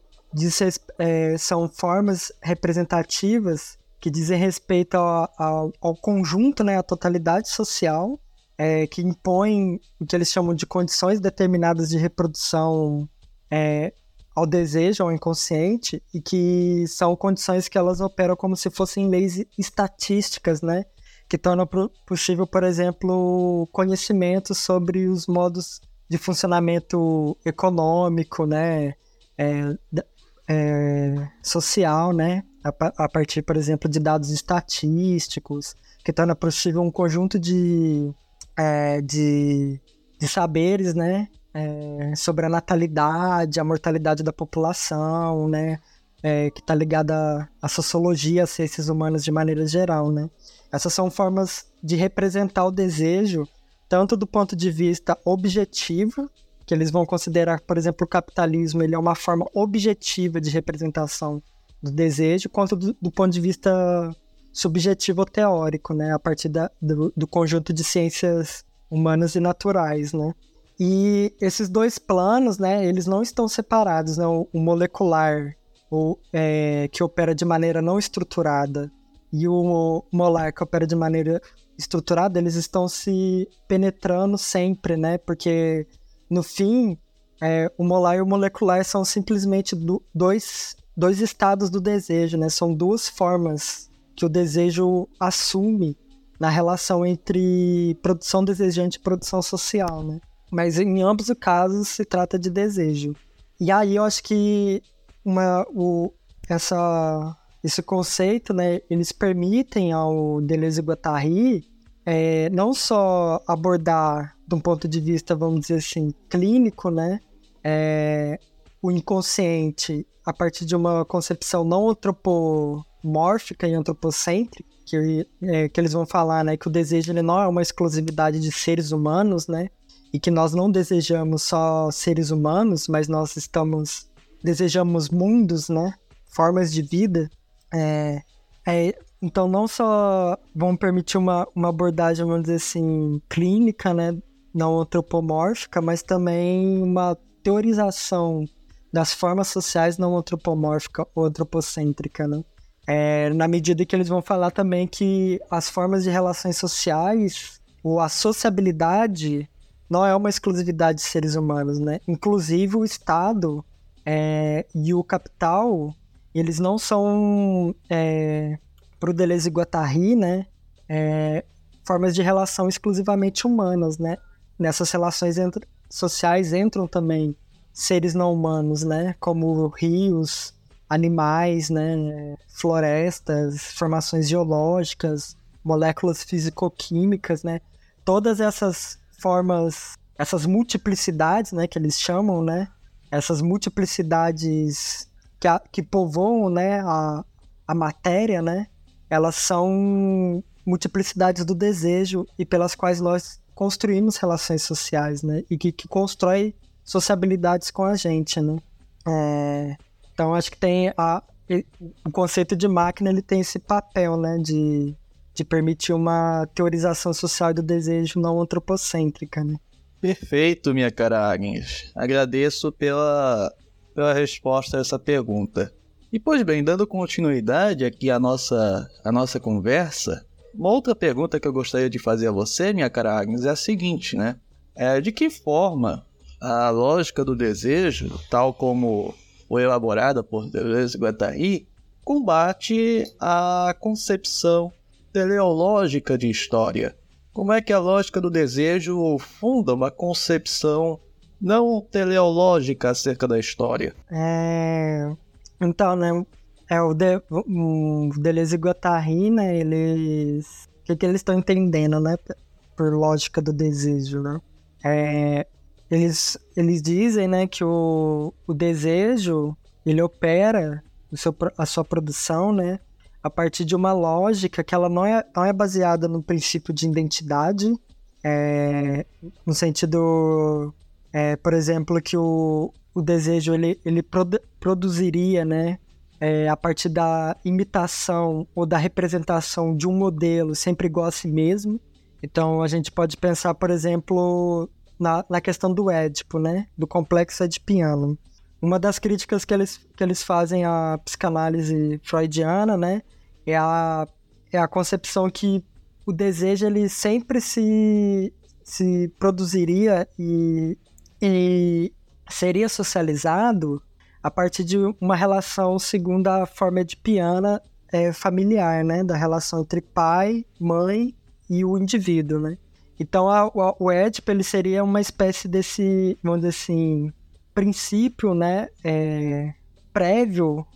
é, são formas representativas que dizem respeito ao, ao, ao conjunto, né, à totalidade social, é, que impõem o que eles chamam de condições determinadas de reprodução é, ao desejo, ao inconsciente, e que são condições que elas operam como se fossem leis estatísticas, né? que torna possível, por exemplo, conhecimento sobre os modos de funcionamento econômico, né, é, é, social, né, a, a, partir, por exemplo, de dados estatísticos, que torna possível um conjunto de, é, de, de saberes, né, é, sobre a natalidade, a mortalidade da população, né, é, que está ligada à sociologia, às ciências humanas de maneira geral, né. Essas são formas de representar o desejo, tanto do ponto de vista objetivo, que eles vão considerar, por exemplo, o capitalismo ele é uma forma objetiva de representação do desejo, quanto do, do ponto de vista subjetivo teórico, né, a partir da, do, do, conjunto de ciências humanas e naturais, né. E esses dois planos, né, eles não estão separados, né, o, o molecular, o, é, que opera de maneira não estruturada, e o molar que opera de maneira estruturada, eles estão se penetrando sempre, né? Porque no fim, é, o molar e o molecular são simplesmente do, dois, dois estados do desejo, né? São duas formas que o desejo assume na relação entre produção desejante e produção social, né? Mas em ambos os casos se trata de desejo. E aí eu acho que uma, o, essa, esse conceito, né, eles permitem ao Deleuze e Guattari é, não só abordar de um ponto de vista, vamos dizer assim, clínico, né, é, o inconsciente a partir de uma concepção não antropomórfica e antropocêntrica, que, é, que eles vão falar, né, que o desejo ele não é uma exclusividade de seres humanos, né, e que nós não desejamos só seres humanos, mas nós estamos desejamos mundos, né, formas de vida. É, é, então não só vão permitir uma, uma abordagem, vamos dizer assim, clínica, né, não antropomórfica, mas também uma teorização das formas sociais não antropomórfica ou antropocêntrica, né? É, na medida que eles vão falar também que as formas de relações sociais, ou a sociabilidade, não é uma exclusividade de seres humanos, né? Inclusive o Estado é, e o capital, eles não são, é, para o Deleuze e Guattari, né? É, formas de relação exclusivamente humanas, né? Nessas relações entre, sociais entram também seres não humanos, né? Como rios, animais, né, florestas, formações geológicas, moléculas físico-químicas, né, todas essas formas, essas multiplicidades, né, que eles chamam, né, essas multiplicidades que, a, que povoam, né, a, a matéria, né, elas são multiplicidades do desejo e pelas quais nós construímos relações sociais, né, e que, que constrói sociabilidades com a gente, né. É, então acho que tem a, o conceito de máquina ele tem esse papel, né, de, de permitir uma teorização social do desejo não antropocêntrica, né? Perfeito, minha cara Agnes. Agradeço pela, pela resposta a essa pergunta. E pois bem, dando continuidade aqui à nossa, à nossa conversa, uma outra pergunta que eu gostaria de fazer a você, minha cara Agnes, é a seguinte, né? É, de que forma a lógica do desejo, tal como foi elaborada por Deleuze e Guattari, combate a concepção teleológica de história. Como é que a lógica do desejo funda uma concepção não teleológica acerca da história? É... Então, né, é o, de... o Deleuze e Guattari, né, eles... O que, que eles estão entendendo, né, por lógica do desejo, né? É, eles, eles dizem, né, que o, o desejo, ele opera seu, a sua produção, né, a partir de uma lógica que ela não é, não é baseada no princípio de identidade, é, no sentido, é, por exemplo, que o, o desejo ele, ele produ produziria, né, é, a partir da imitação ou da representação de um modelo sempre igual a si mesmo. Então a gente pode pensar, por exemplo, na, na questão do Édipo, né? Do complexo edipiano. Uma das críticas que eles, que eles fazem à psicanálise freudiana, né? É a, é a concepção que o desejo ele sempre se, se produziria e, e seria socializado a partir de uma relação segundo a forma edipiana é, familiar, né? Da relação entre pai, mãe e o indivíduo, né? Então a, a, o Édipo ele seria uma espécie desse, vamos dizer assim, princípio, né, é, prévio,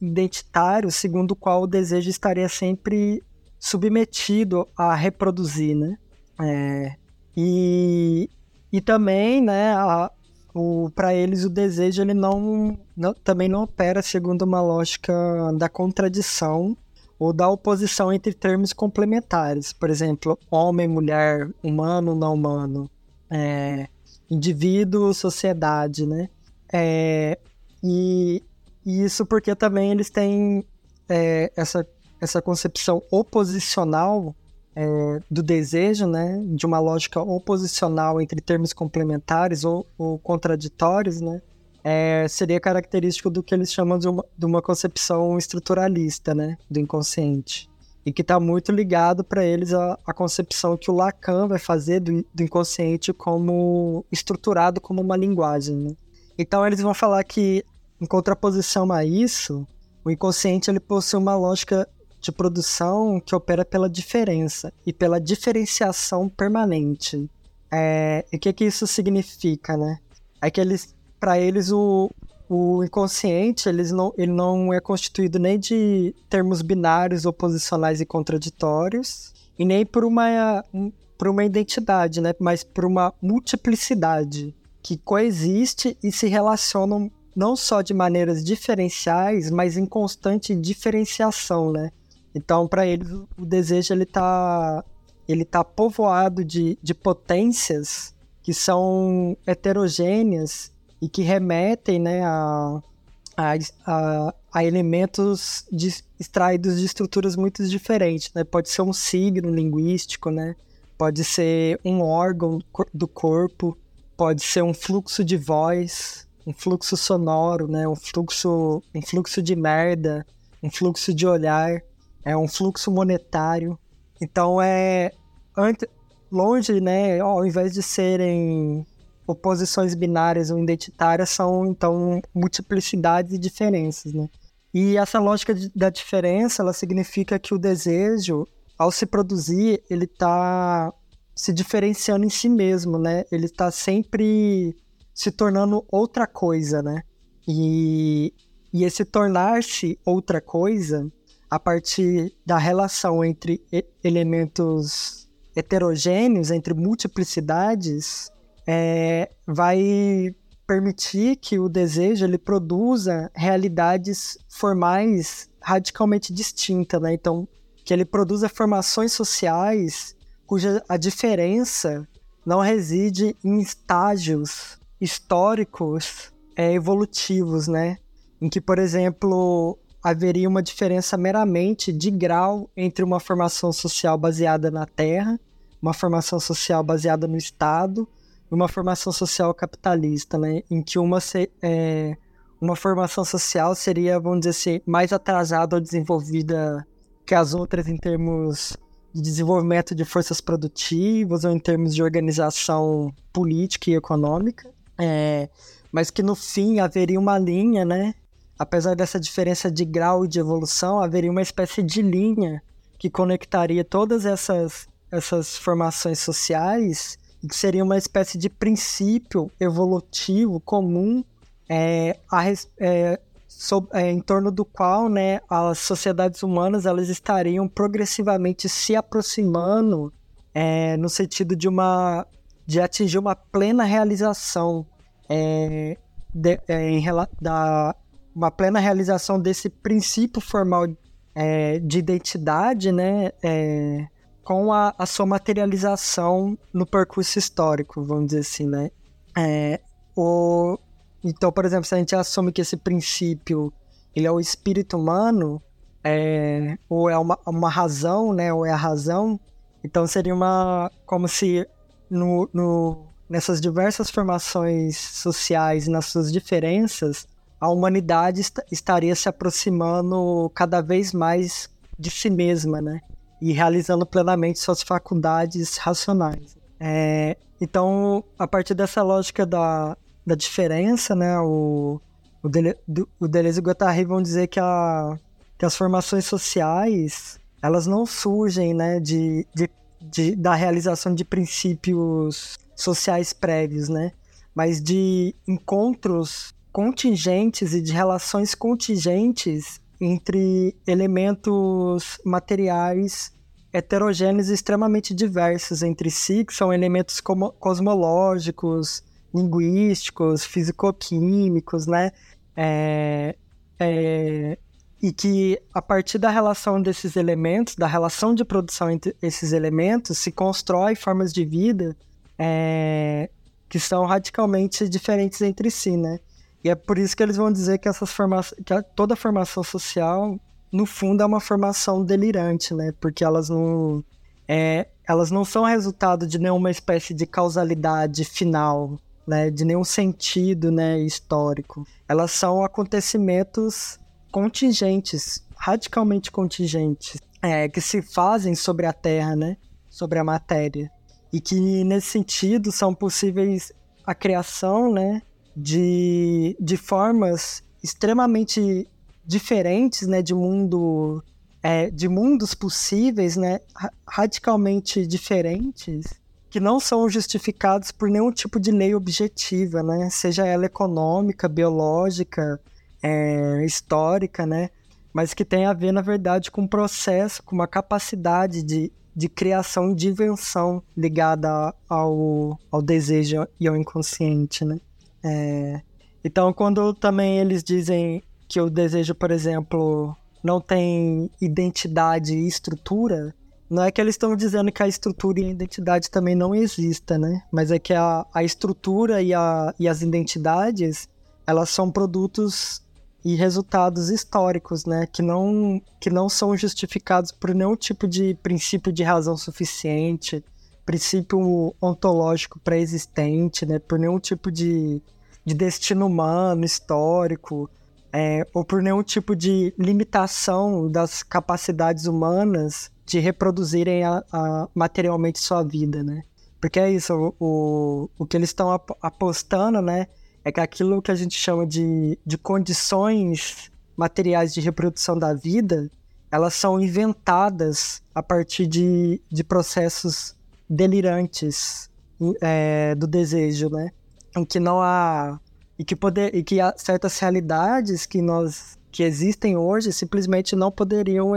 identitário, segundo o qual o desejo estaria sempre submetido a reproduzir, né? É, e, e também, né, para eles o desejo ele não, não, também não opera segundo uma lógica da contradição ou da oposição entre termos complementares, por exemplo, homem, mulher, humano, não humano, é, indivíduo, sociedade, né? É, e, e, isso porque também eles têm é, essa, essa concepção oposicional é, do desejo, né? De uma lógica oposicional entre termos complementares ou, ou contraditórios, né? É, seria característico do que eles chamam de uma, de uma concepção estruturalista, né, do inconsciente. E que está muito ligado para eles a, a, concepção que o Lacan vai fazer do, do inconsciente como estruturado como uma linguagem. Né? Então eles vão falar que, em contraposição a isso, o inconsciente ele possui uma lógica de produção que opera pela diferença e pela diferenciação permanente. É, e o que, que isso significa, né? É que eles, para eles, o, o inconsciente eles não, ele não é constituído nem de termos binários, oposicionais e contraditórios, e nem por uma, por uma identidade, né? mas por uma multiplicidade que coexiste e se relacionam não só de maneiras diferenciais, mas em constante diferenciação, né? Então, para eles, o desejo ele está ele tá povoado de, de potências que são heterogêneas e que remetem né, a, a, a, a elementos de, extraídos de estruturas muito diferentes. Né? Pode ser um signo linguístico, né? pode ser um órgão do corpo, pode ser um fluxo de voz, um fluxo sonoro, né? um, fluxo, um fluxo de merda, um fluxo de olhar, é um fluxo monetário. Então é longe, né? Ao invés de serem oposições binárias ou identitárias, são então multiplicidades e diferenças, né? E essa lógica de, da diferença, ela significa que o desejo, ao se produzir, ele está se diferenciando em si mesmo, né? Ele está sempre se tornando outra coisa, né? E, e esse tornar-se outra coisa, a partir da relação entre elementos heterogêneos, entre multiplicidades, é, vai permitir que o desejo ele produza realidades formais radicalmente distintas, né? Então, que ele produza formações sociais cuja a diferença não reside em estágios históricos é, evolutivos, né? Em que, por exemplo, haveria uma diferença meramente de grau entre uma formação social baseada na terra, uma formação social baseada no Estado uma formação social capitalista, né? Em que uma, é, uma formação social seria, vamos dizer assim, mais atrasada ou desenvolvida que as outras em termos de desenvolvimento de forças produtivas ou em termos de organização política e econômica, é, mas que no fim haveria uma linha, né? Apesar dessa diferença de grau de evolução, haveria uma espécie de linha que conectaria todas essas, essas formações sociais que seria uma espécie de princípio evolutivo comum é, a, é, é, em torno do qual né, as sociedades humanas elas estariam progressivamente se aproximando é, no sentido de uma de atingir uma plena realização é, de, é, em, da, uma plena realização desse princípio formal de identidade, né, com a, a, sua materialização no percurso histórico, vamos dizer assim, né? É, o, então, por exemplo, se a gente assume que esse princípio ele é o espírito humano, é, ou é uma, uma razão, né? Ou é a razão, então seria uma como se no, no, nessas diversas formações sociais, nas suas diferenças, a humanidade est estaria se aproximando cada vez mais de si mesma, né? E realizando plenamente suas faculdades racionais. É, então, a partir dessa lógica da, da diferença, né, o, o, Dele, o Deleuze e o Guattari vão dizer que, a, que as formações sociais elas não surgem né, de, de, de, da realização de princípios sociais prévios, né, mas de encontros contingentes e de relações contingentes entre elementos materiais heterogêneos extremamente diversos entre si, que são elementos cosmológicos, linguísticos, fisicoquímicos, né? É, é, e que a partir da relação desses elementos, da relação de produção entre esses elementos, se constrói formas de vida é, que são radicalmente diferentes entre si, né? E é por isso que eles vão dizer que, essas formações, que toda formação social no fundo é uma formação delirante, né? Porque elas não é, elas não são resultado de nenhuma espécie de causalidade final, né? De nenhum sentido, né? Histórico. Elas são acontecimentos contingentes, radicalmente contingentes, é, que se fazem sobre a Terra, né? Sobre a matéria e que nesse sentido são possíveis a criação, né? De, de formas extremamente diferentes, né, de mundo é, de mundos possíveis, né, radicalmente diferentes, que não são justificados por nenhum tipo de lei objetiva, né, seja ela econômica, biológica, é, histórica, né, mas que tem a ver, na verdade, com um processo, com uma capacidade de, de criação de invenção ligada ao, ao desejo e ao inconsciente, né. É, então, quando também eles dizem que o desejo, por exemplo, não tem identidade e estrutura, não é que eles estão dizendo que a estrutura e a identidade também não existem, né? Mas é que a, a estrutura e, a, e as identidades, elas são produtos e resultados históricos, né? Que não, que não são justificados por nenhum tipo de princípio de razão suficiente, princípio ontológico pré-existente, né? Por nenhum tipo de, de destino humano, histórico, é, ou por nenhum tipo de limitação das capacidades humanas de reproduzirem a, a, materialmente sua vida, né? Porque é isso, o, o, que eles estão apostando, né? É que aquilo que a gente chama de, de condições materiais de reprodução da vida, elas são inventadas a partir de, de processos delirantes é, do desejo, né? Em que não há e que poder e que há certas realidades que nós que existem hoje simplesmente não poderiam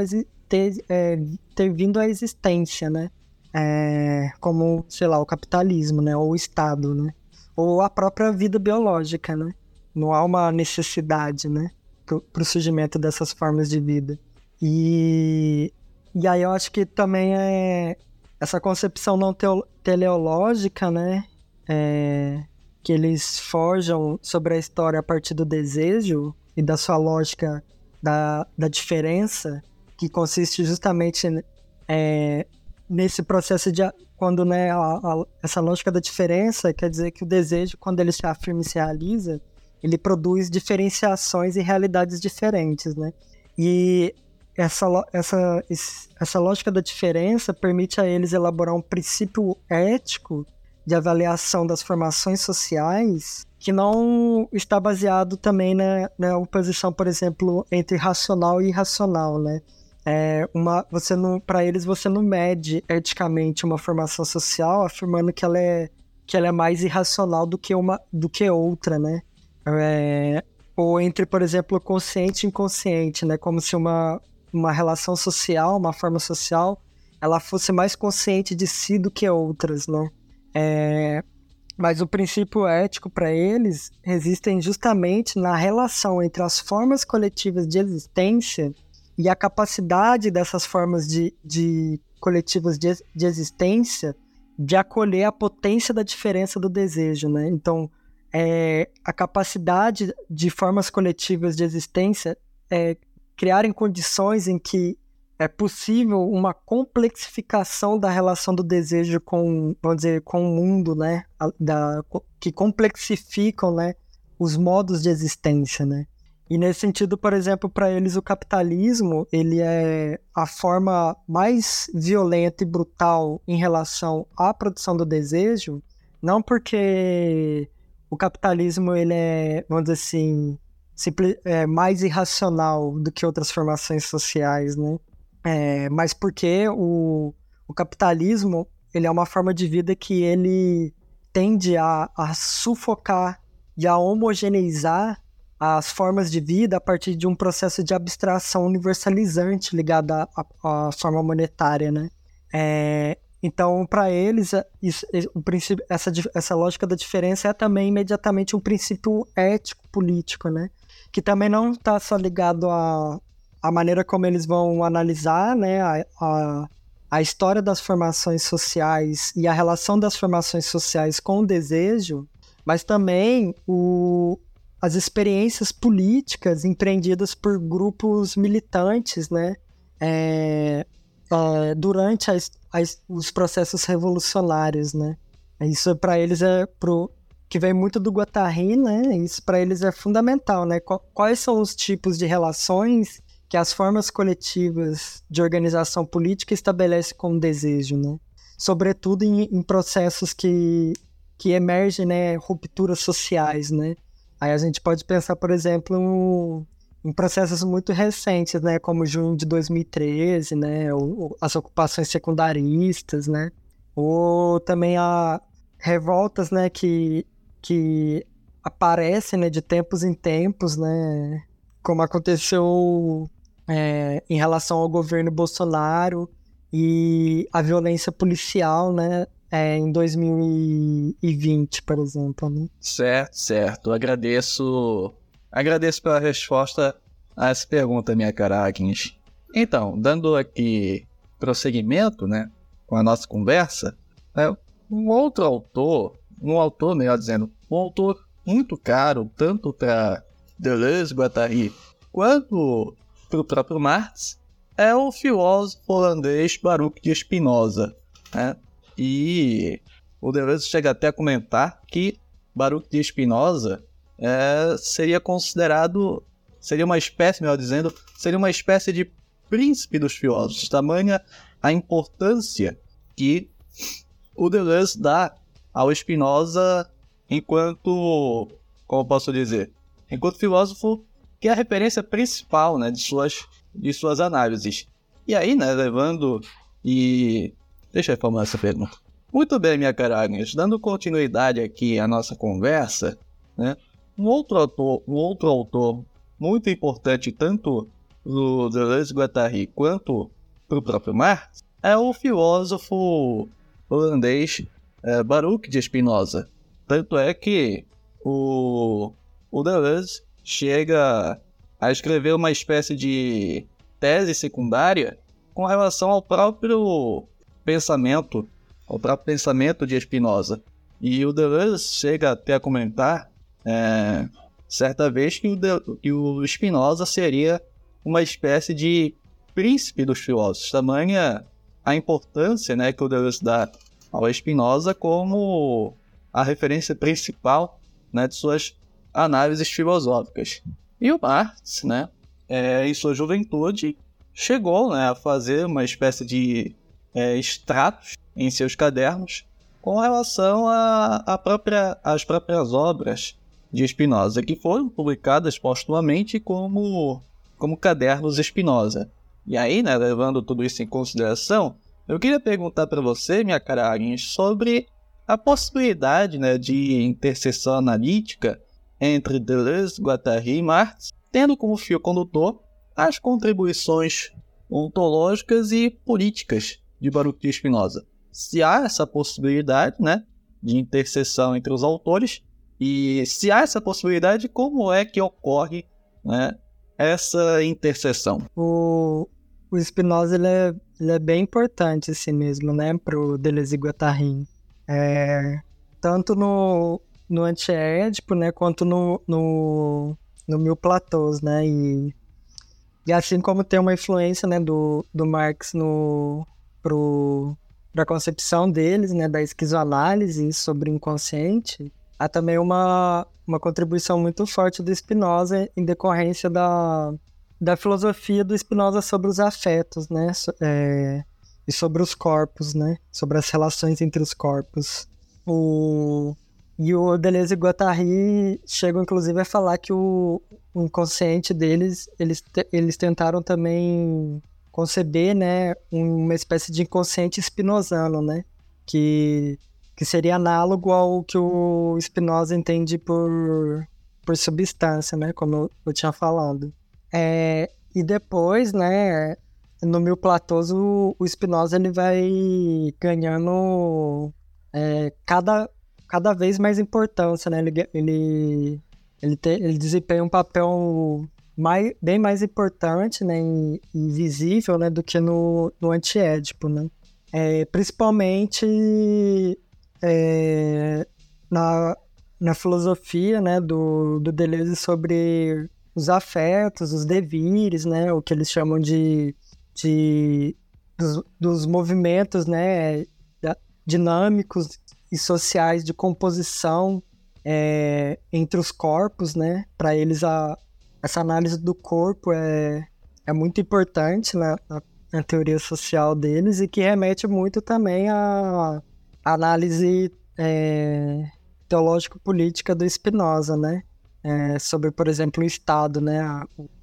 ter, é, ter vindo à existência, né? É, como, sei lá, o capitalismo, né? Ou o Estado, né? Ou a própria vida biológica, né? Não há uma necessidade, né? Para o surgimento dessas formas de vida. E, e aí eu acho que também é essa concepção não teleológica, né? É, que eles forjam sobre a história a partir do desejo e da sua lógica da, da diferença, que consiste justamente é, nesse processo de quando né, a, a, essa lógica da diferença quer dizer que o desejo, quando ele se afirma e se realiza, ele produz diferenciações e realidades diferentes, né? E essa, essa, essa lógica da diferença permite a eles elaborar um princípio ético de avaliação das formações sociais que não está baseado também na, na oposição, por exemplo, entre racional e irracional, né? É uma, você não, para eles você não mede eticamente uma formação social afirmando que ela é que ela é mais irracional do que uma do que outra, né? É, ou entre, por exemplo, consciente e inconsciente, né? Como se uma uma relação social, uma forma social, ela fosse mais consciente de si do que outras, né? É, mas o princípio ético para eles resiste justamente na relação entre as formas coletivas de existência e a capacidade dessas formas de, de coletivas de, de existência de acolher a potência da diferença do desejo, né? Então, é, a capacidade de formas coletivas de existência é, criarem condições em que é possível uma complexificação da relação do desejo com, vamos dizer, com o mundo, né? Da, que complexificam, né? Os modos de existência, né? E nesse sentido, por exemplo, para eles o capitalismo ele é a forma mais violenta e brutal em relação à produção do desejo, não porque o capitalismo ele é, vamos dizer assim, é, mais irracional do que outras formações sociais, né? É, mas porque o, o capitalismo ele é uma forma de vida que ele tende a, a sufocar e a homogeneizar as formas de vida a partir de um processo de abstração universalizante ligado à, à, à forma monetária, né? É, então, para eles, isso, o princípio, essa, essa lógica da diferença é também imediatamente um princípio ético político, né? Que também não está só ligado a, a maneira como eles vão analisar né, a, a, a, história das formações sociais e a relação das formações sociais com o desejo, mas também o, as experiências políticas empreendidas por grupos militantes né, é, é, durante as, as, os processos revolucionários. Né? Isso para eles é pro, que vem muito do Guattari, né? Isso para eles é fundamental, né? Quais são os tipos de relações que as formas coletivas de organização política estabelecem como desejo, né? Sobretudo em, em processos que, que emergem, né, rupturas sociais, né? Aí a gente pode pensar, por exemplo, em processos muito recentes, né, como junho de 2013, né, ou, as ocupações secundaristas, né, ou também a revoltas, né, que, que aparecem, né, de tempos em tempos, né, como aconteceu é, em relação ao governo Bolsonaro e a violência policial, né, é, em 2020, por exemplo. Né? Certo, certo. Agradeço, agradeço pela resposta a essa pergunta, minha cara Agnes. Então, dando aqui prosseguimento, né, com a nossa conversa, é, um outro autor, um autor, melhor dizendo, um autor muito caro, tanto para Deleuze, Guattari, quanto para o próprio Marx, é o filósofo holandês Baruch de Spinoza. Né? E o Deleuze chega até a comentar que Baruch de Spinoza é, seria considerado, seria uma espécie, melhor dizendo, seria uma espécie de príncipe dos filósofos, tamanha a importância que o Deleuze dá ao Spinoza enquanto, como posso dizer, enquanto filósofo que é a referência principal né, de, suas, de suas análises. E aí, né, levando e Deixa eu formular essa pergunta. Muito bem, minha cara Agnes, dando continuidade aqui à nossa conversa, né? Um outro autor, um outro autor muito importante tanto do Deleuze Guattari quanto para o próprio Marx é o filósofo holandês é, Baruch de Spinoza. Tanto é que o, o Deleuze chega a escrever uma espécie de tese secundária com relação ao próprio pensamento, ao próprio pensamento de Spinoza. E o Deleuze chega até a comentar é, certa vez que o, de, que o Spinoza seria uma espécie de príncipe dos filósofos. Tamanha a importância né, que o Deleuze dá ao Spinoza como a referência principal né, de suas análises filosóficas. E o Marx, né, é, em sua juventude, chegou né, a fazer uma espécie de é, extratos em seus cadernos com relação a, a própria, às próprias obras de Spinoza, que foram publicadas postumamente como, como cadernos Spinoza. E aí, né, levando tudo isso em consideração, eu queria perguntar para você, minha cara Agnes, sobre a possibilidade né, de interseção analítica entre Deleuze, Guattari e Marx, tendo como fio condutor as contribuições ontológicas e políticas de Baruch de Spinoza. Se há essa possibilidade, né, de interseção entre os autores, e se há essa possibilidade, como é que ocorre, né, essa interseção? O, o Spinoza ele é, ele é bem importante assim mesmo, né, para o Deleuze e Guattari. É, tanto no, no Antiédipo, né, quanto no, no, no Mil Platôs, né, e, e assim como tem uma influência, né, do, do Marx no, para a concepção deles, né, da esquizoanálise sobre o inconsciente, há também uma, uma contribuição muito forte do Spinoza em decorrência da, da filosofia do Spinoza sobre os afetos, né, é, e sobre os corpos, né, sobre as relações entre os corpos. O, e o Deleuze e Guattari chegam inclusive a falar que o, inconsciente deles, eles, eles tentaram também conceber, né, uma espécie de inconsciente spinozano, né, que, que seria análogo ao que o Spinoza entende por, por substância, né, como eu tinha falado. É, e depois, né, no Mil Platôs, o, o Spinoza ele vai ganhando é, cada, cada vez mais importância, né, ele, ele, ele, te, ele desempenha um papel mais, bem mais importante né, e, visível né, do que no, no antiédipo. Né? É, principalmente é, na, na filosofia né, do, do Deleuze sobre os afetos, os devires, né, o que eles chamam de, de dos, dos movimentos né, dinâmicos e sociais de composição é, entre os corpos, né? Para eles a, essa análise do corpo é, é muito importante na, na, na teoria social deles e que remete muito também à análise é, teológico-política do Spinoza, né? É, sobre, por exemplo, o Estado, né?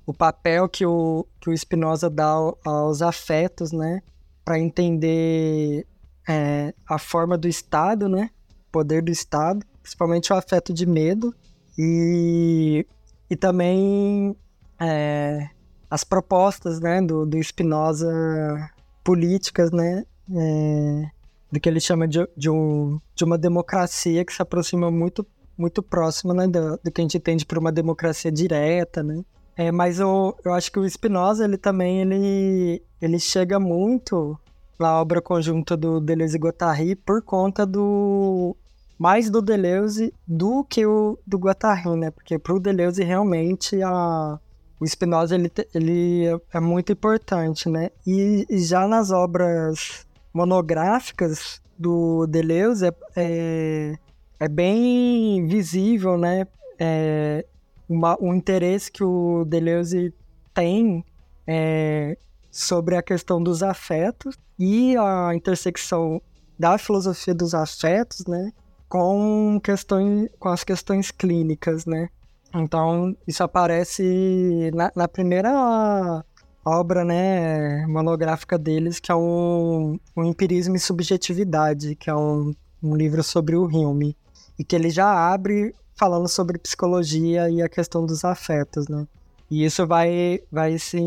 o papel que o, que o Spinoza dá aos afetos, né? Para entender é, a forma do Estado, né? Poder do Estado, principalmente o afeto de medo e, e também é, as propostas, né? Do, do Spinoza políticas, né? É, do que ele chama de, de, um, de uma democracia que se aproxima muito muito próxima né, do, do que a gente entende por uma democracia direta, né? É, mas eu, eu acho que o Spinoza, ele também, ele, ele chega muito na obra conjunta do Deleuze e Guattari por conta do... mais do Deleuze do que o do Guattari, né? Porque pro Deleuze, realmente, a, o Spinoza, ele, ele é muito importante, né? E, e já nas obras monográficas do Deleuze, é, é, é bem visível, né? É, uma, um interesse que o Deleuze tem é, sobre a questão dos afetos e a intersecção da filosofia dos afetos, né, com questões, com as questões clínicas, né. Então isso aparece na, na primeira obra, né, monográfica deles, que é um, empirismo e subjetividade, que é um, um livro sobre o Hume, e que ele já abre falando sobre psicologia e a questão dos afetos, né? E isso vai, vai se,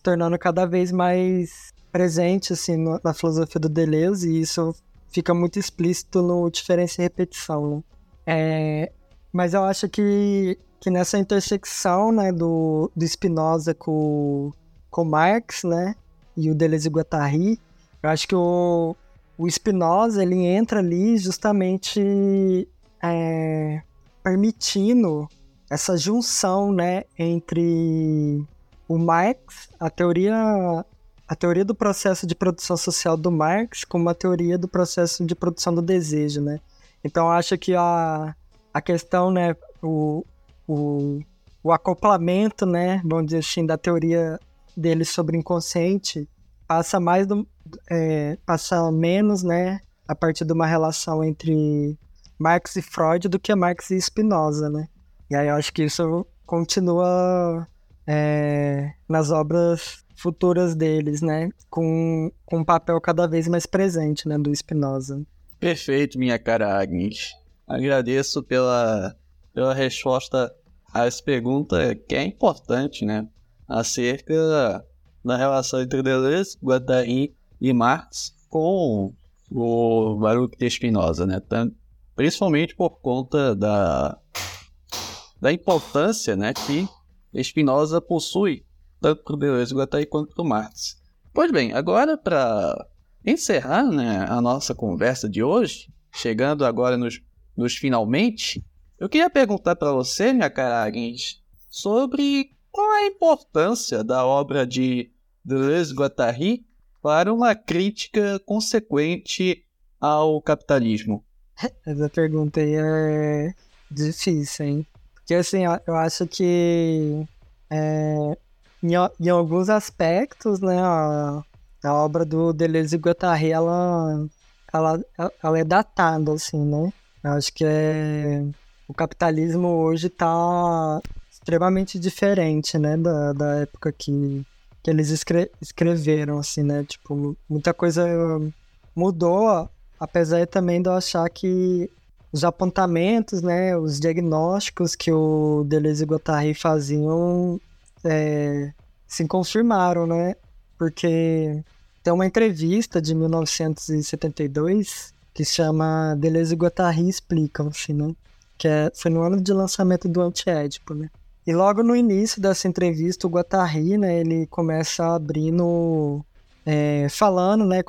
se tornando cada vez mais presente, assim, na filosofia do Deleuze, e isso fica muito explícito no Diferença e Repetição, né? É, mas eu acho que, que nessa intersecção, né, do, do Spinoza com, com Marx, né, e o Deleuze e Guattari, eu acho que o, o Spinoza, ele entra ali justamente é, permitindo essa junção, né, entre o Marx, a teoria, a teoria do processo de produção social do Marx, com a teoria do processo de produção do desejo, né? Então acho que a, a questão, né, o, o, o acoplamento, né, vamos dizer assim, da teoria dele sobre inconsciente passa mais do, é, passa menos, né, a partir de uma relação entre Marx e Freud do que Marx e Spinoza, né? E aí eu acho que isso continua é, nas obras futuras deles, né? Com, com um papel cada vez mais presente, né? Do Spinoza. Perfeito, minha cara Agnes. Agradeço pela, pela resposta a essa pergunta que é importante, né? Acerca da relação entre Deleuze, Guattari e Marx com o Baruch de Spinoza, né? principalmente por conta da, da importância né, que Spinoza possui, tanto para o Deleuze Guattari quanto para o Marx. Pois bem, agora para encerrar né, a nossa conversa de hoje, chegando agora nos, nos finalmente, eu queria perguntar para você, minha cara Agnes, sobre qual a importância da obra de Deleuze Guattari para uma crítica consequente ao capitalismo. Essa pergunta aí é difícil, hein? Porque assim, eu acho que é, em, em, alguns aspectos, né, a, a obra do Deleuze e Guattari, ela, ela, ela é datada, assim, né? Eu acho que é, o capitalismo hoje está extremamente diferente, né, da, da época que, que eles escre escreveram, assim, né? Tipo, muita coisa mudou Apesar também de eu achar que os apontamentos, né, os diagnósticos que o Deleuze e Guattari faziam é, se confirmaram, né? Porque tem uma entrevista de 1972 que chama Deleuze e Guattari explicam-se, né? Que é, foi no ano de lançamento do Antiédipo, né? E logo no início dessa entrevista, o Guattari, né, ele começa abrindo é, falando, né,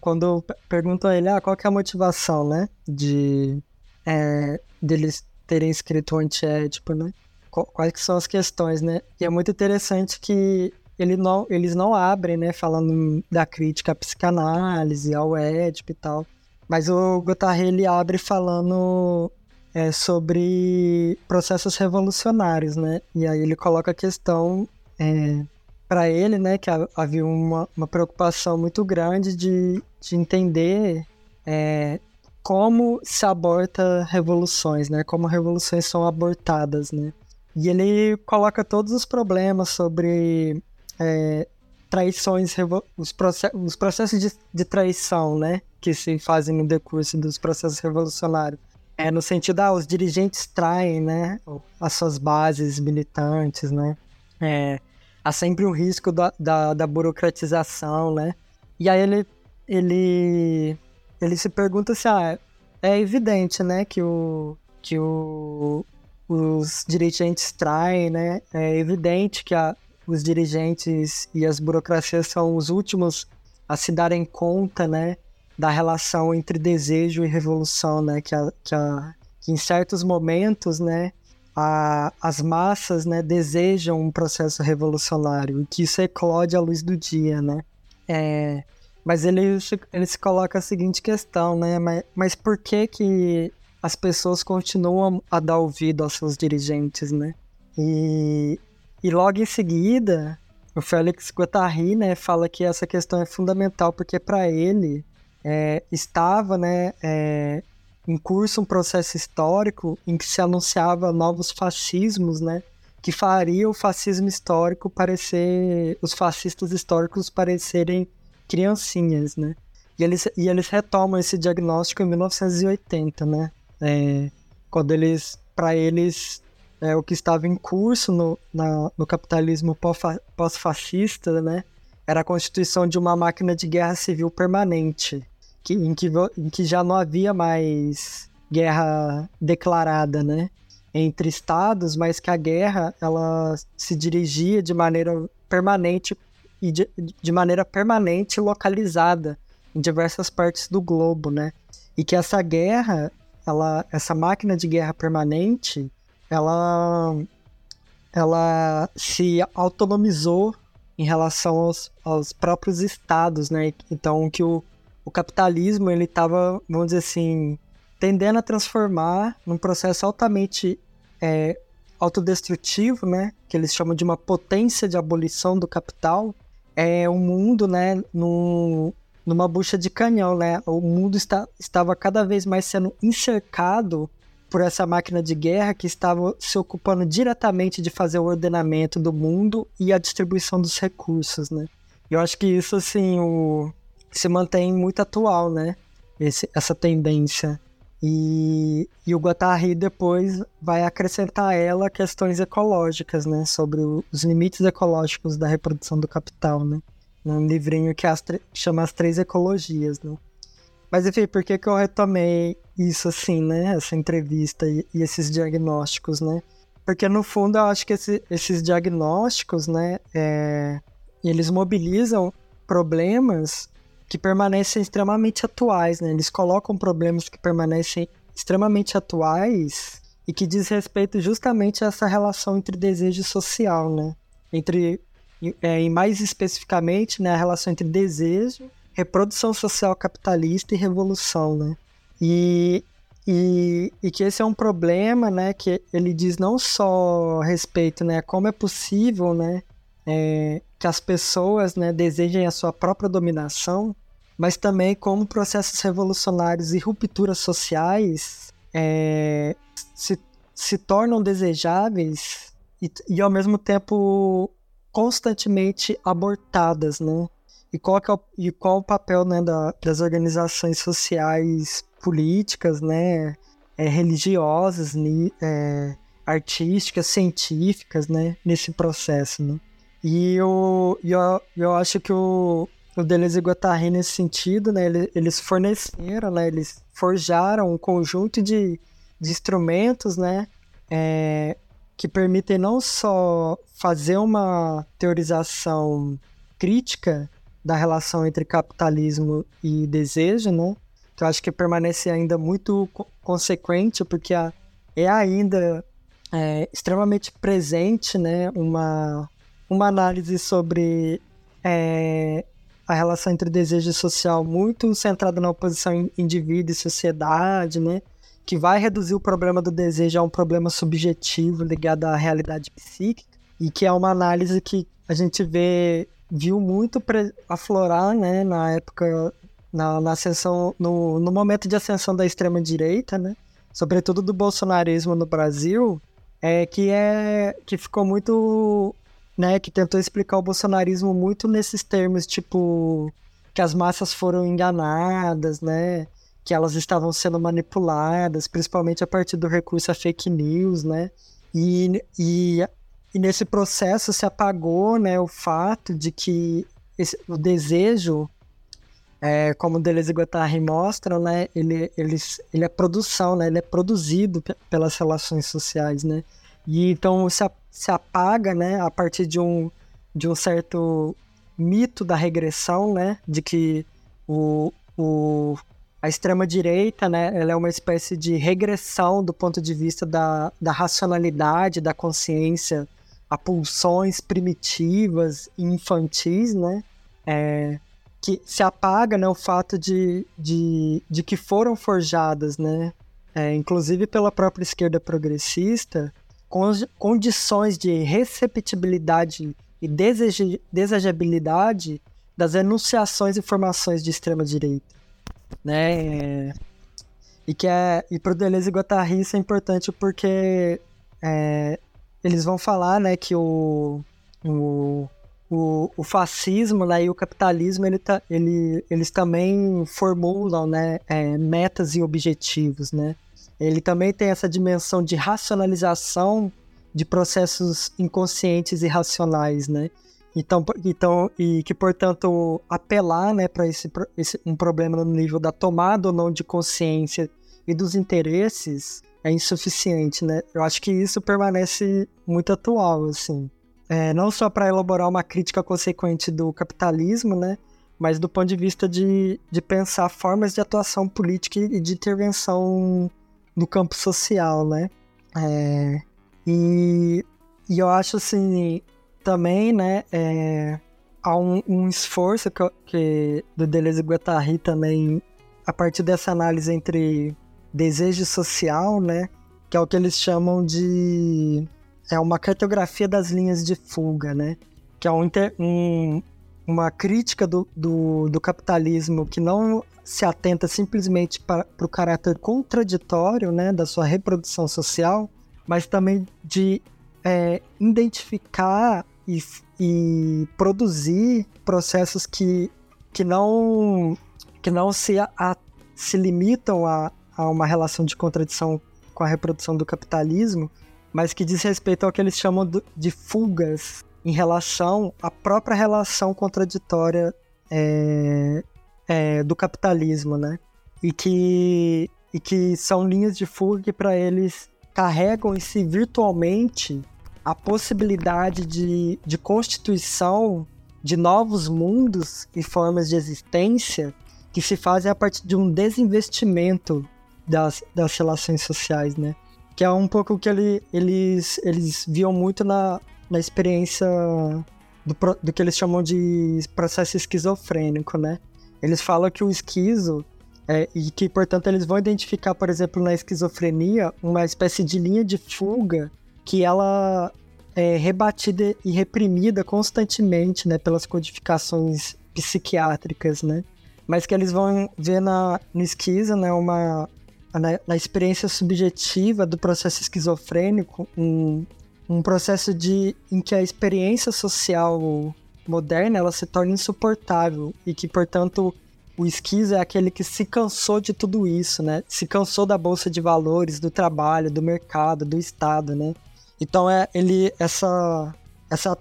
quando perguntam a ele, ah, qual que é a motivação, né, de é, deles terem escrito o antiétipo, né, quais que são as questões, né, e é muito interessante que ele não, eles não abrem, né, falando da crítica à psicanálise, ao Édipo e tal, mas o Guattari, ele abre falando é, sobre processos revolucionários, né, e aí ele coloca a questão... É, para ele, né, que havia uma, uma preocupação muito grande de, de entender é, como se aborta revoluções, né, como revoluções são abortadas, né. e ele coloca todos os problemas sobre é, traições, os, processos, os processos de, de, traição, né? Que se fazem no decurso dos processos revolucionários. É no sentido, ah, os dirigentes traem, né? As suas bases militantes, né? É, há sempre um risco da, da, da, burocratização, né? E aí ele, ele, ele se pergunta se, ah, é evidente, né? Que o, que o, os dirigentes traem, né? É evidente que a, os dirigentes e as burocracias são os últimos a se darem conta, né, da relação entre desejo e revolução, né, que, a, que, a, que em certos momentos, né, a, as massas, né, desejam um processo revolucionário e que isso eclode à luz do dia, né. É, mas ele, ele se coloca a seguinte questão, né, mas, mas por que que as pessoas continuam a dar ouvido aos seus dirigentes, né? E e logo em seguida, o Félix Guattari, né, fala que essa questão é fundamental porque para ele é, estava, né, é, em curso um processo histórico em que se anunciava novos fascismos, né, que faria o fascismo histórico parecer, os fascistas históricos parecerem criancinhas, né. E eles, e eles retomam esse diagnóstico em 1980, né, é, quando eles, para eles, é, o que estava em curso no, na, no capitalismo pós-fascista, né, era a constituição de uma máquina de guerra civil permanente, que, em, que, em que já não havia mais guerra declarada, né, entre estados, mas que a guerra ela se dirigia de maneira permanente e de, de maneira permanente localizada em diversas partes do globo, né? E que essa guerra, ela, essa máquina de guerra permanente, ela, ela se autonomizou em relação aos, aos próprios estados, né? Então que o, o capitalismo ele estava, vamos dizer assim, tendendo a transformar num processo altamente é, autodestrutivo, né? Que eles chamam de uma potência de abolição do capital, é um mundo, né? Num, numa bucha de canhão, né? O mundo está, estava cada vez mais sendo encercado por essa máquina de guerra que estava se ocupando diretamente de fazer o ordenamento do mundo e a distribuição dos recursos, né? Eu acho que isso, assim, o... se mantém muito atual, né? Esse, essa tendência. E, e o Guattari depois vai acrescentar a ela questões ecológicas, né? Sobre o, os limites ecológicos da reprodução do capital, né? Num livrinho que as chama As Três Ecologias, né? Mas enfim, por que, que eu retomei isso assim, né? Essa entrevista e, e esses diagnósticos, né? Porque no fundo eu acho que esse, esses diagnósticos, né? É, eles mobilizam problemas que permanecem extremamente atuais, né? Eles colocam problemas que permanecem extremamente atuais e que diz respeito justamente a essa relação entre desejo social, né? Entre, é, e mais especificamente, né, a relação entre desejo reprodução social capitalista e revolução, né? E, e, e, que esse é um problema, né? Que ele diz não só a respeito, né? Como é possível, né? É, que as pessoas, né? Desejem a sua própria dominação, mas também como processos revolucionários e rupturas sociais é, se, se tornam desejáveis e, e ao mesmo tempo constantemente abortadas, né? E qual, é o, e qual o papel né, da, das organizações sociais, políticas, né, é, religiosas, é, artísticas, científicas, né, nesse processo, né? E eu, eu, eu acho que o, o Deleuze e Guattari, nesse sentido, né, eles, forneceram, né, eles forjaram um conjunto de, de instrumentos, né, é, que permitem não só fazer uma teorização crítica da relação entre capitalismo e desejo, né? Que eu acho que permanece ainda muito consequente, porque é ainda é, extremamente presente, né? Uma, uma análise sobre é, a relação entre desejo social muito centrada na oposição indivíduo e sociedade, né? Que vai reduzir o problema do desejo a um problema subjetivo ligado à realidade psíquica e que é uma análise que a gente vê viu muito aflorar, né, na época, na, na ascensão, no, no momento de ascensão da extrema-direita, né, sobretudo do bolsonarismo no Brasil, é que é que ficou muito, né, que tentou explicar o bolsonarismo muito nesses termos tipo que as massas foram enganadas, né? Que elas estavam sendo manipuladas, principalmente a partir do recurso a fake news, né? E, e, e nesse processo se apagou, né, o fato de que esse, o desejo é, como Deleuze e Guattari mostram, né, ele, ele, ele é produção, né, ele é produzido pelas relações sociais, né, e então se, se apaga, né, a partir de um, de um certo mito da regressão, né, de que o, o, a extrema-direita, né, ela é uma espécie de regressão do ponto de vista da, da racionalidade, da consciência, a pulsões primitivas e infantis, né, é, que se apaga né, o fato de, de, de que foram forjadas, né, é, inclusive pela própria esquerda progressista, condições de receptibilidade e desejabilidade das enunciações e formações de extrema direita, né? E que é e para o Deleuze e Guattari isso é importante porque é, eles vão falar, né, que o, o o, o fascismo né, e o capitalismo ele tá, ele, eles também formulam né, é, metas e objetivos. Né? Ele também tem essa dimensão de racionalização de processos inconscientes e racionais. Né? Então, então, e que, portanto, apelar né, para esse, esse, um problema no nível da tomada ou não de consciência e dos interesses é insuficiente, né? Eu acho que isso permanece muito atual, assim é, não só para elaborar uma crítica consequente do capitalismo, né, mas do ponto de vista de, de pensar formas de atuação política e de intervenção no campo social, né. É, e, e eu acho assim também, né, é, há um, um esforço que, que do Deleuze e Guattari também a partir dessa análise entre desejo social, né, que é o que eles chamam de é uma cartografia das linhas de fuga, né? Que é um, um, uma crítica do, do, do, capitalismo que não se atenta simplesmente para, o caráter contraditório né, da sua reprodução social, mas também de é, identificar e, e, produzir processos que, que não, que não se, a, se limitam a, a uma relação de contradição com a reprodução do capitalismo, mas que diz respeito ao que eles chamam de fugas em relação à própria relação contraditória é, é, do capitalismo, né? E que, e que são linhas de fuga que para eles carregam em si virtualmente a possibilidade de, de constituição de novos mundos e formas de existência que se fazem a partir de um desinvestimento das, das relações sociais, né? que é um pouco o que ele, eles, eles viam muito na, na experiência do, do que eles chamam de processo esquizofrênico, né? Eles falam que o esquizo é, e que, portanto, eles vão identificar, por exemplo, na esquizofrenia, uma espécie de linha de fuga que ela é rebatida e reprimida constantemente, né, pelas codificações psiquiátricas, né? Mas que eles vão ver na, no esquizo, né, uma, na, na experiência subjetiva do processo esquizofrênico, um, um processo de, em que a experiência social moderna ela se torna insuportável e que, portanto, o esquizo é aquele que se cansou de tudo isso, né? Se cansou da bolsa de valores, do trabalho, do mercado, do Estado, né? Então é ele essa essa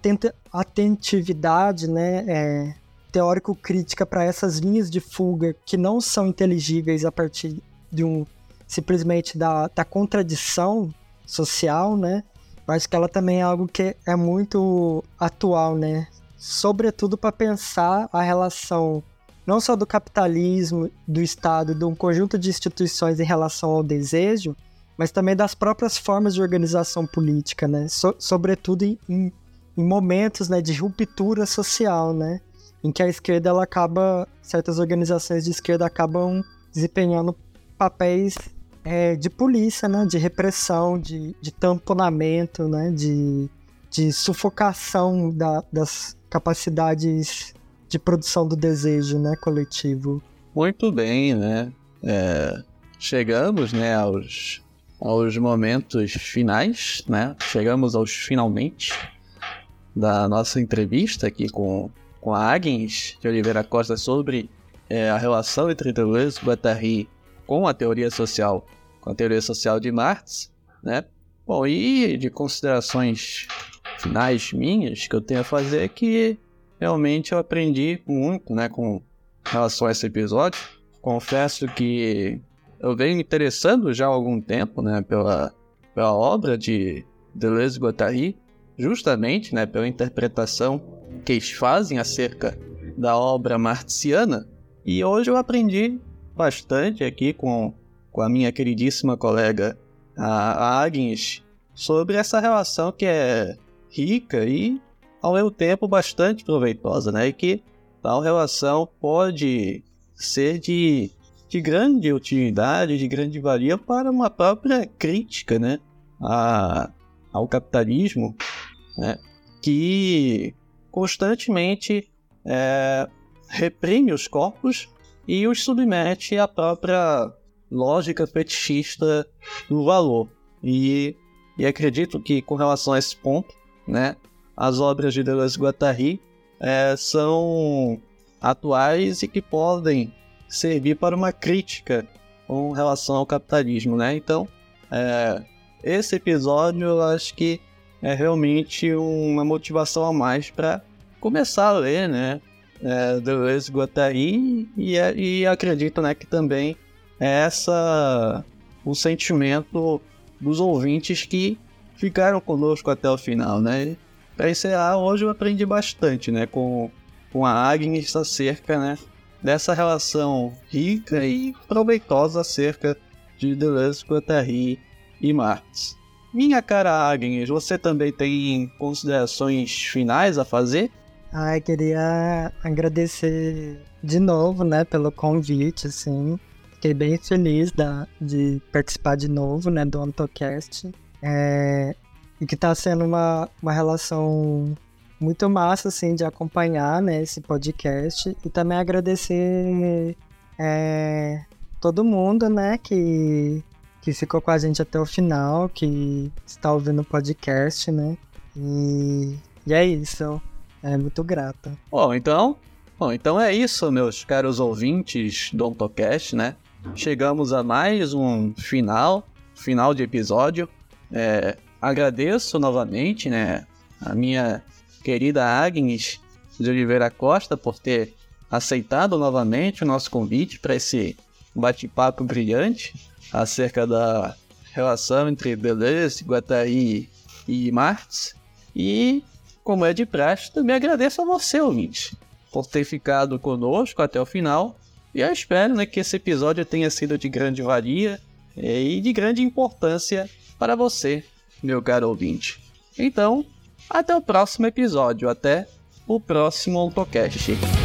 atentividade, né, é, teórico-crítica para essas linhas de fuga que não são inteligíveis a partir de um simplesmente da, da contradição social, né? Mas que ela também é algo que é muito atual, né? Sobretudo para pensar a relação não só do capitalismo, do Estado, de um conjunto de instituições em relação ao desejo, mas também das próprias formas de organização política, né? So, sobretudo em, em, em, momentos né, de ruptura social, né? Em que a esquerda ela acaba, certas organizações de esquerda acabam desempenhando papéis é, de polícia, né? De repressão, de, de tamponamento, né? De, de sufocação da, das capacidades de produção do desejo, né? Coletivo. Muito bem, né? É, chegamos, né? Aos aos momentos finais, né? Chegamos aos finalmente da nossa entrevista aqui com, com a Agnes de Oliveira Costa sobre é, a relação entre Deleuze e Guattari com a teoria social, com a teoria social de Marx, né? Bom, e de considerações finais minhas que eu tenho a fazer é que realmente eu aprendi muito, né, com relação a esse episódio. Confesso que eu venho interessando já há algum tempo, né, pela, pela obra de Deleuze e Guattari, justamente, né, pela interpretação que eles fazem acerca da obra marxiana. E hoje eu aprendi bastante aqui com, com a minha queridíssima colega a, Agnes sobre essa relação que é rica e ao mesmo tempo bastante proveitosa, né? E que tal relação pode ser de, de grande utilidade, de grande valia para uma própria crítica, né? A, ao capitalismo, né? Que constantemente é, reprime os corpos e os submete à própria lógica fetichista do valor. E, e acredito que com relação a esse ponto, né, as obras de Deleuze e Guattari é, são atuais e que podem servir para uma crítica com relação ao capitalismo, né? Então, é, esse episódio eu acho que é realmente uma motivação a mais para começar a ler, né? É, Deleuze Guattari e, e acredito, né, que também é essa o sentimento dos ouvintes que ficaram conosco até o final, né? Para encerrar, hoje eu aprendi bastante, né, com, com a Agnes acerca, né, dessa relação rica e proveitosa acerca de Deleuze, Guattari e Marx. Minha cara Agnes, você também tem considerações finais a fazer? Ai, queria agradecer de novo, né, pelo convite, assim. Fiquei bem feliz da, de participar de novo, né, do AntoCast. É, e que tá sendo uma, uma relação muito massa, assim, de acompanhar, né, esse podcast. E também agradecer é, todo mundo, né, que, que ficou com a gente até o final, que está ouvindo o podcast, né. E, e é isso. É muito grata. Bom, então, bom, então é isso, meus caros ouvintes do AutoCast, né? Chegamos a mais um final, final de episódio. É, agradeço novamente, né, a minha querida Agnes de Oliveira Costa por ter aceitado novamente o nosso convite para esse bate-papo brilhante acerca da relação entre Deleuze, Guattari e Marx. E, como é de praxe, também agradeço a você, ouvinte, por ter ficado conosco até o final e eu espero né, que esse episódio tenha sido de grande valia eh, e de grande importância para você, meu caro ouvinte. Então, até o próximo episódio, até o próximo AutoCast.